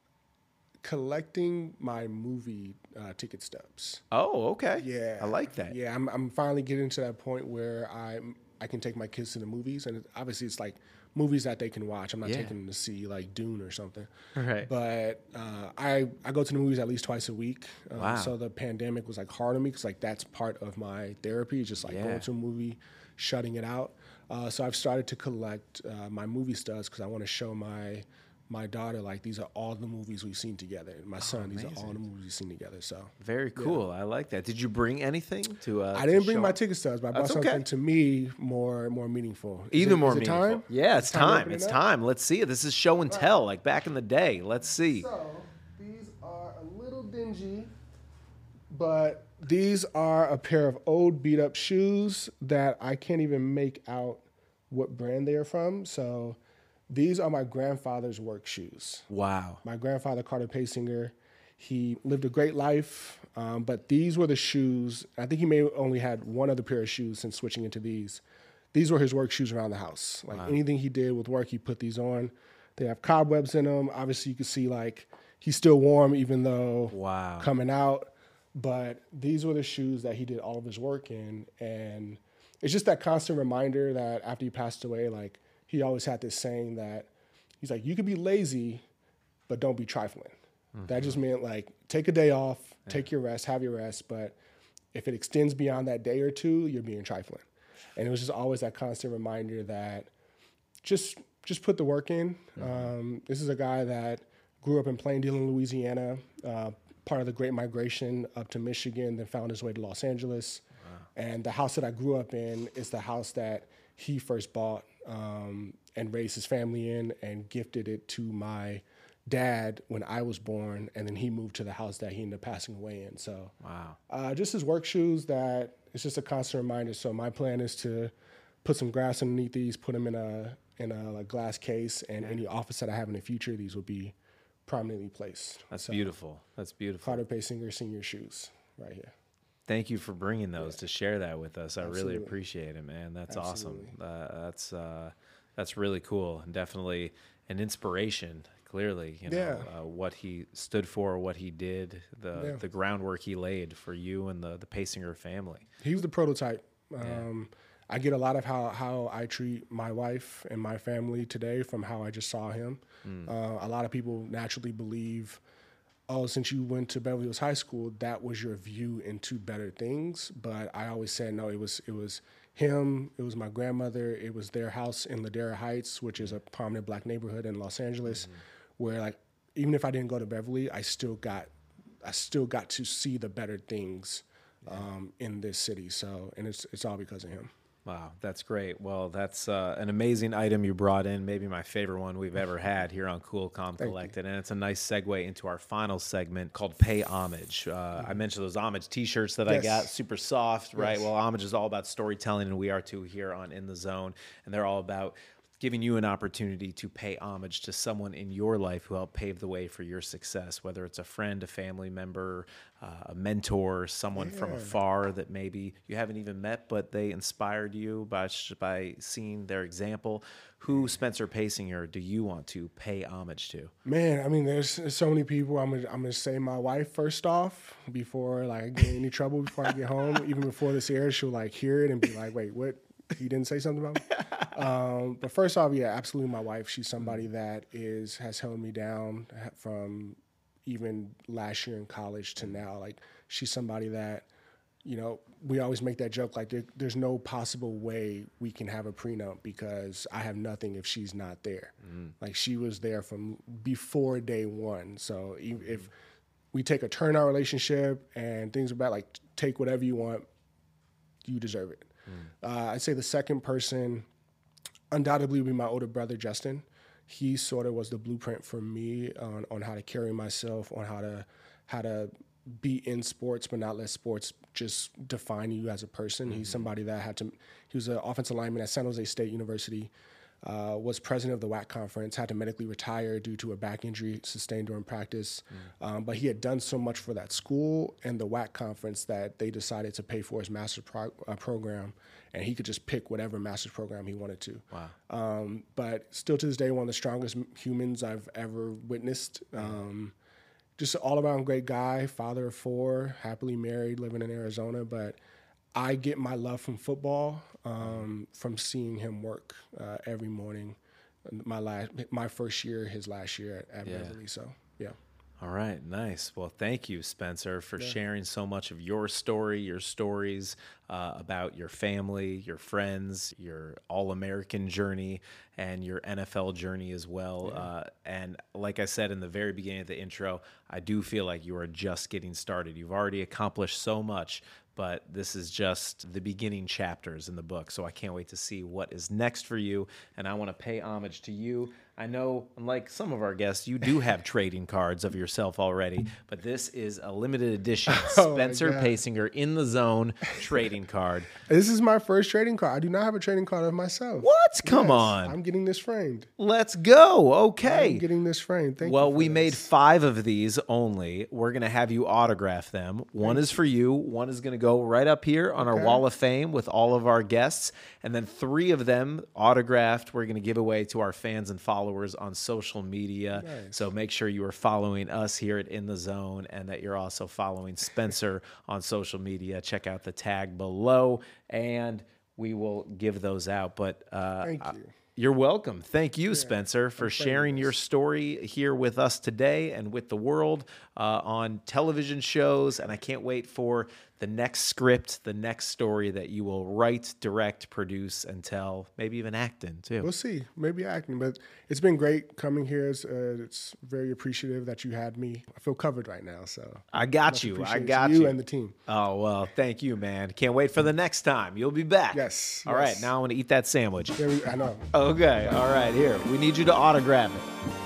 collecting my movie uh, ticket stubs. Oh, okay. Yeah, I like that. Yeah, I'm, I'm finally getting to that point where I I can take my kids to the movies, and it- obviously it's like movies that they can watch. I'm not Yeah. taking them to see like Dune or something. Right. But uh, I I go to the movies at least twice a week. Um, Wow. So the pandemic was like hard on me because like that's part of my therapy, just like Yeah. going to a movie, shutting it out. Uh, so I've started to collect uh, my movie studs because I want to show my my daughter like these are all the movies we've seen together. And Oh, my son, these are all the movies we've seen together. So Very cool. I like that. Did you bring anything to? Uh, I didn't bring show my ticket stubs, but I brought That's something okay. to me more more meaningful. Is Even it- more meaningful. time? Yeah, it's Time time. It's up? time. Let's see it. This is show and tell, like back in the day. Let's see. So these are a little dingy, but these are a pair of old beat up shoes that I can't even make out what brand they are from. So these are my grandfather's work shoes. Wow. My grandfather, Carter Paysinger, he lived a great life, um, but these were the shoes. I think he may have only had one other pair of shoes since switching into these. These were his work shoes around the house. Like anything he did with work, he put these on. They have cobwebs in them. Obviously, you can see like he's still warm even though Wow. coming out. But these were the shoes that he did all of his work in, and it's just that constant reminder that after he passed away, like he always had this saying that he's like, you could be lazy, but don't be trifling. That just meant like take a day off, take your rest, have your rest, but if it extends beyond that day or two, you're being trifling. And it was just always that constant reminder that just just put the work in. Um, this is a guy that grew up in Plain Dealing Louisiana, uh, part of the Great Migration up to Michigan, then found his way to Los Angeles. And the house that I grew up in is the house that he first bought um, and raised his family in, and gifted it to my dad when I was born, and then he moved to the house that he ended up passing away in. So, Wow. uh, just his work shoes that it's just a constant reminder. So my plan is to put some grass underneath these, put them in a in a like, glass case, and any office that I have in the future, these will be prominently placed. That's So, beautiful. That's beautiful. Carter Paysinger senior shoes right here. Thank you for bringing those to share that with us. I really appreciate it, man. That's Absolutely. awesome. Uh, that's uh, that's really cool and definitely an inspiration. Clearly, you know Yeah. uh, what he stood for, what he did, the Yeah. the groundwork he laid for you and the the Paysinger family. He was the prototype. Um, I get a lot of how, how I treat my wife and my family today from how I just saw him. Uh, a lot of people naturally believe, oh, since you went to Beverly Hills High School, that was your view into better things. But I always said no. It was it was him. It was my grandmother. It was their house in Ladera Heights, which is a prominent black neighborhood in Los Angeles, where like even if I didn't go to Beverly, I still got I still got to see the better things um, in this city. So, and it's it's all because of him. Wow, that's great. Well, that's uh, an amazing item you brought in. Maybe my favorite one we've ever had here on Cool Com Collected, and it's a nice segue into our final segment called Pay Homage. Uh, I mentioned those homage T-shirts that I got, super soft, right? Yes. Well, homage is all about storytelling, and we are too here on In the Zone, and they're all about giving you an opportunity to pay homage to someone in your life who helped pave the way for your success, whether it's a friend, a family member, uh, a mentor, someone from afar that maybe you haven't even met, but they inspired you by by seeing their example. Who Spencer Paysinger do you want to pay homage to? Man, I mean, there's, so many people. I'm gonna, I'm gonna say my wife first off before like I get in any trouble before I get home. Even before this airs, she'll like hear it and be like, "Wait, what? You didn't say something about me?" um, but first off, yeah, absolutely, my wife. She's somebody that is has held me down from even last year in college to mm. now. Like, she's somebody that you know, we always make that joke like there, there's no possible way we can have a prenup because I have nothing if she's not there. Mm. Like she was there from before day one. So e- mm-hmm. if we take a turn in our relationship and things are bad, like take whatever you want, you deserve it. Uh, I'd say the second person, undoubtedly would be my older brother Justin. He sort of was the blueprint for me on, on how to carry myself, on how to how to be in sports, but not let sports just define you as a person. He's somebody that had to. He was an offensive lineman at San Jose State University. Uh, was president of the WAC conference, had to medically retire due to a back injury sustained during practice. Um, but he had done so much for that school and the WAC conference that they decided to pay for his master's pro- uh, program, and he could just pick whatever master's program he wanted to. Wow. Um, but still to this day, one of the strongest humans I've ever witnessed. Um, just an all around great guy, father of four, happily married, living in Arizona. But I get my love from football um, from seeing him work uh, every morning. My last, my first year, his last year at, at Yeah. Beverly. So yeah. All right, nice. Well, thank you, Spencer, for sharing so much of your story, your stories uh, about your family, your friends, your All American journey, and your NFL journey as well. Uh, and like I said in the very beginning of the intro, I do feel like you are just getting started. You've already accomplished so much, but this is just the beginning chapters in the book. So I can't wait to see what is next for you. And I want to pay homage to you. I know, unlike some of our guests, you do have trading cards of yourself already, but this is a limited edition Oh Spencer God. Paysinger in the zone trading card. This is my first trading card. I do not have a trading card of myself. What? Come Yes, on. I'm getting this framed. Let's go. Okay. I'm getting this framed. Thank well, we made five of these only. We're going to have you autograph them. One is for you. One is going to go right up here on our wall of fame with all of our guests. And then three of them autographed, we're going to give away to our fans and followers on social media. So make sure you are following us here at In the Zone and that you're also following Spencer on social media. Check out the tag below and we will give those out. But uh, Thank you. you're welcome. Thank you, Spencer, for sharing your story here with us today and with the world uh, on television shows. And I can't wait for the next script, the next story that you will write, direct, produce, and tell, maybe even act in too. We'll see. Maybe acting, but it's been great coming here. It's, uh, it's very appreciative that you had me. I feel covered right now, so I got you. I got you you. and the team. Oh, well, thank you, man. Can't wait for the next time. You'll be back. Yes, All right. yes. Now I want to eat that sandwich. We, I know. Okay. All right. Here. We need you to autograph it.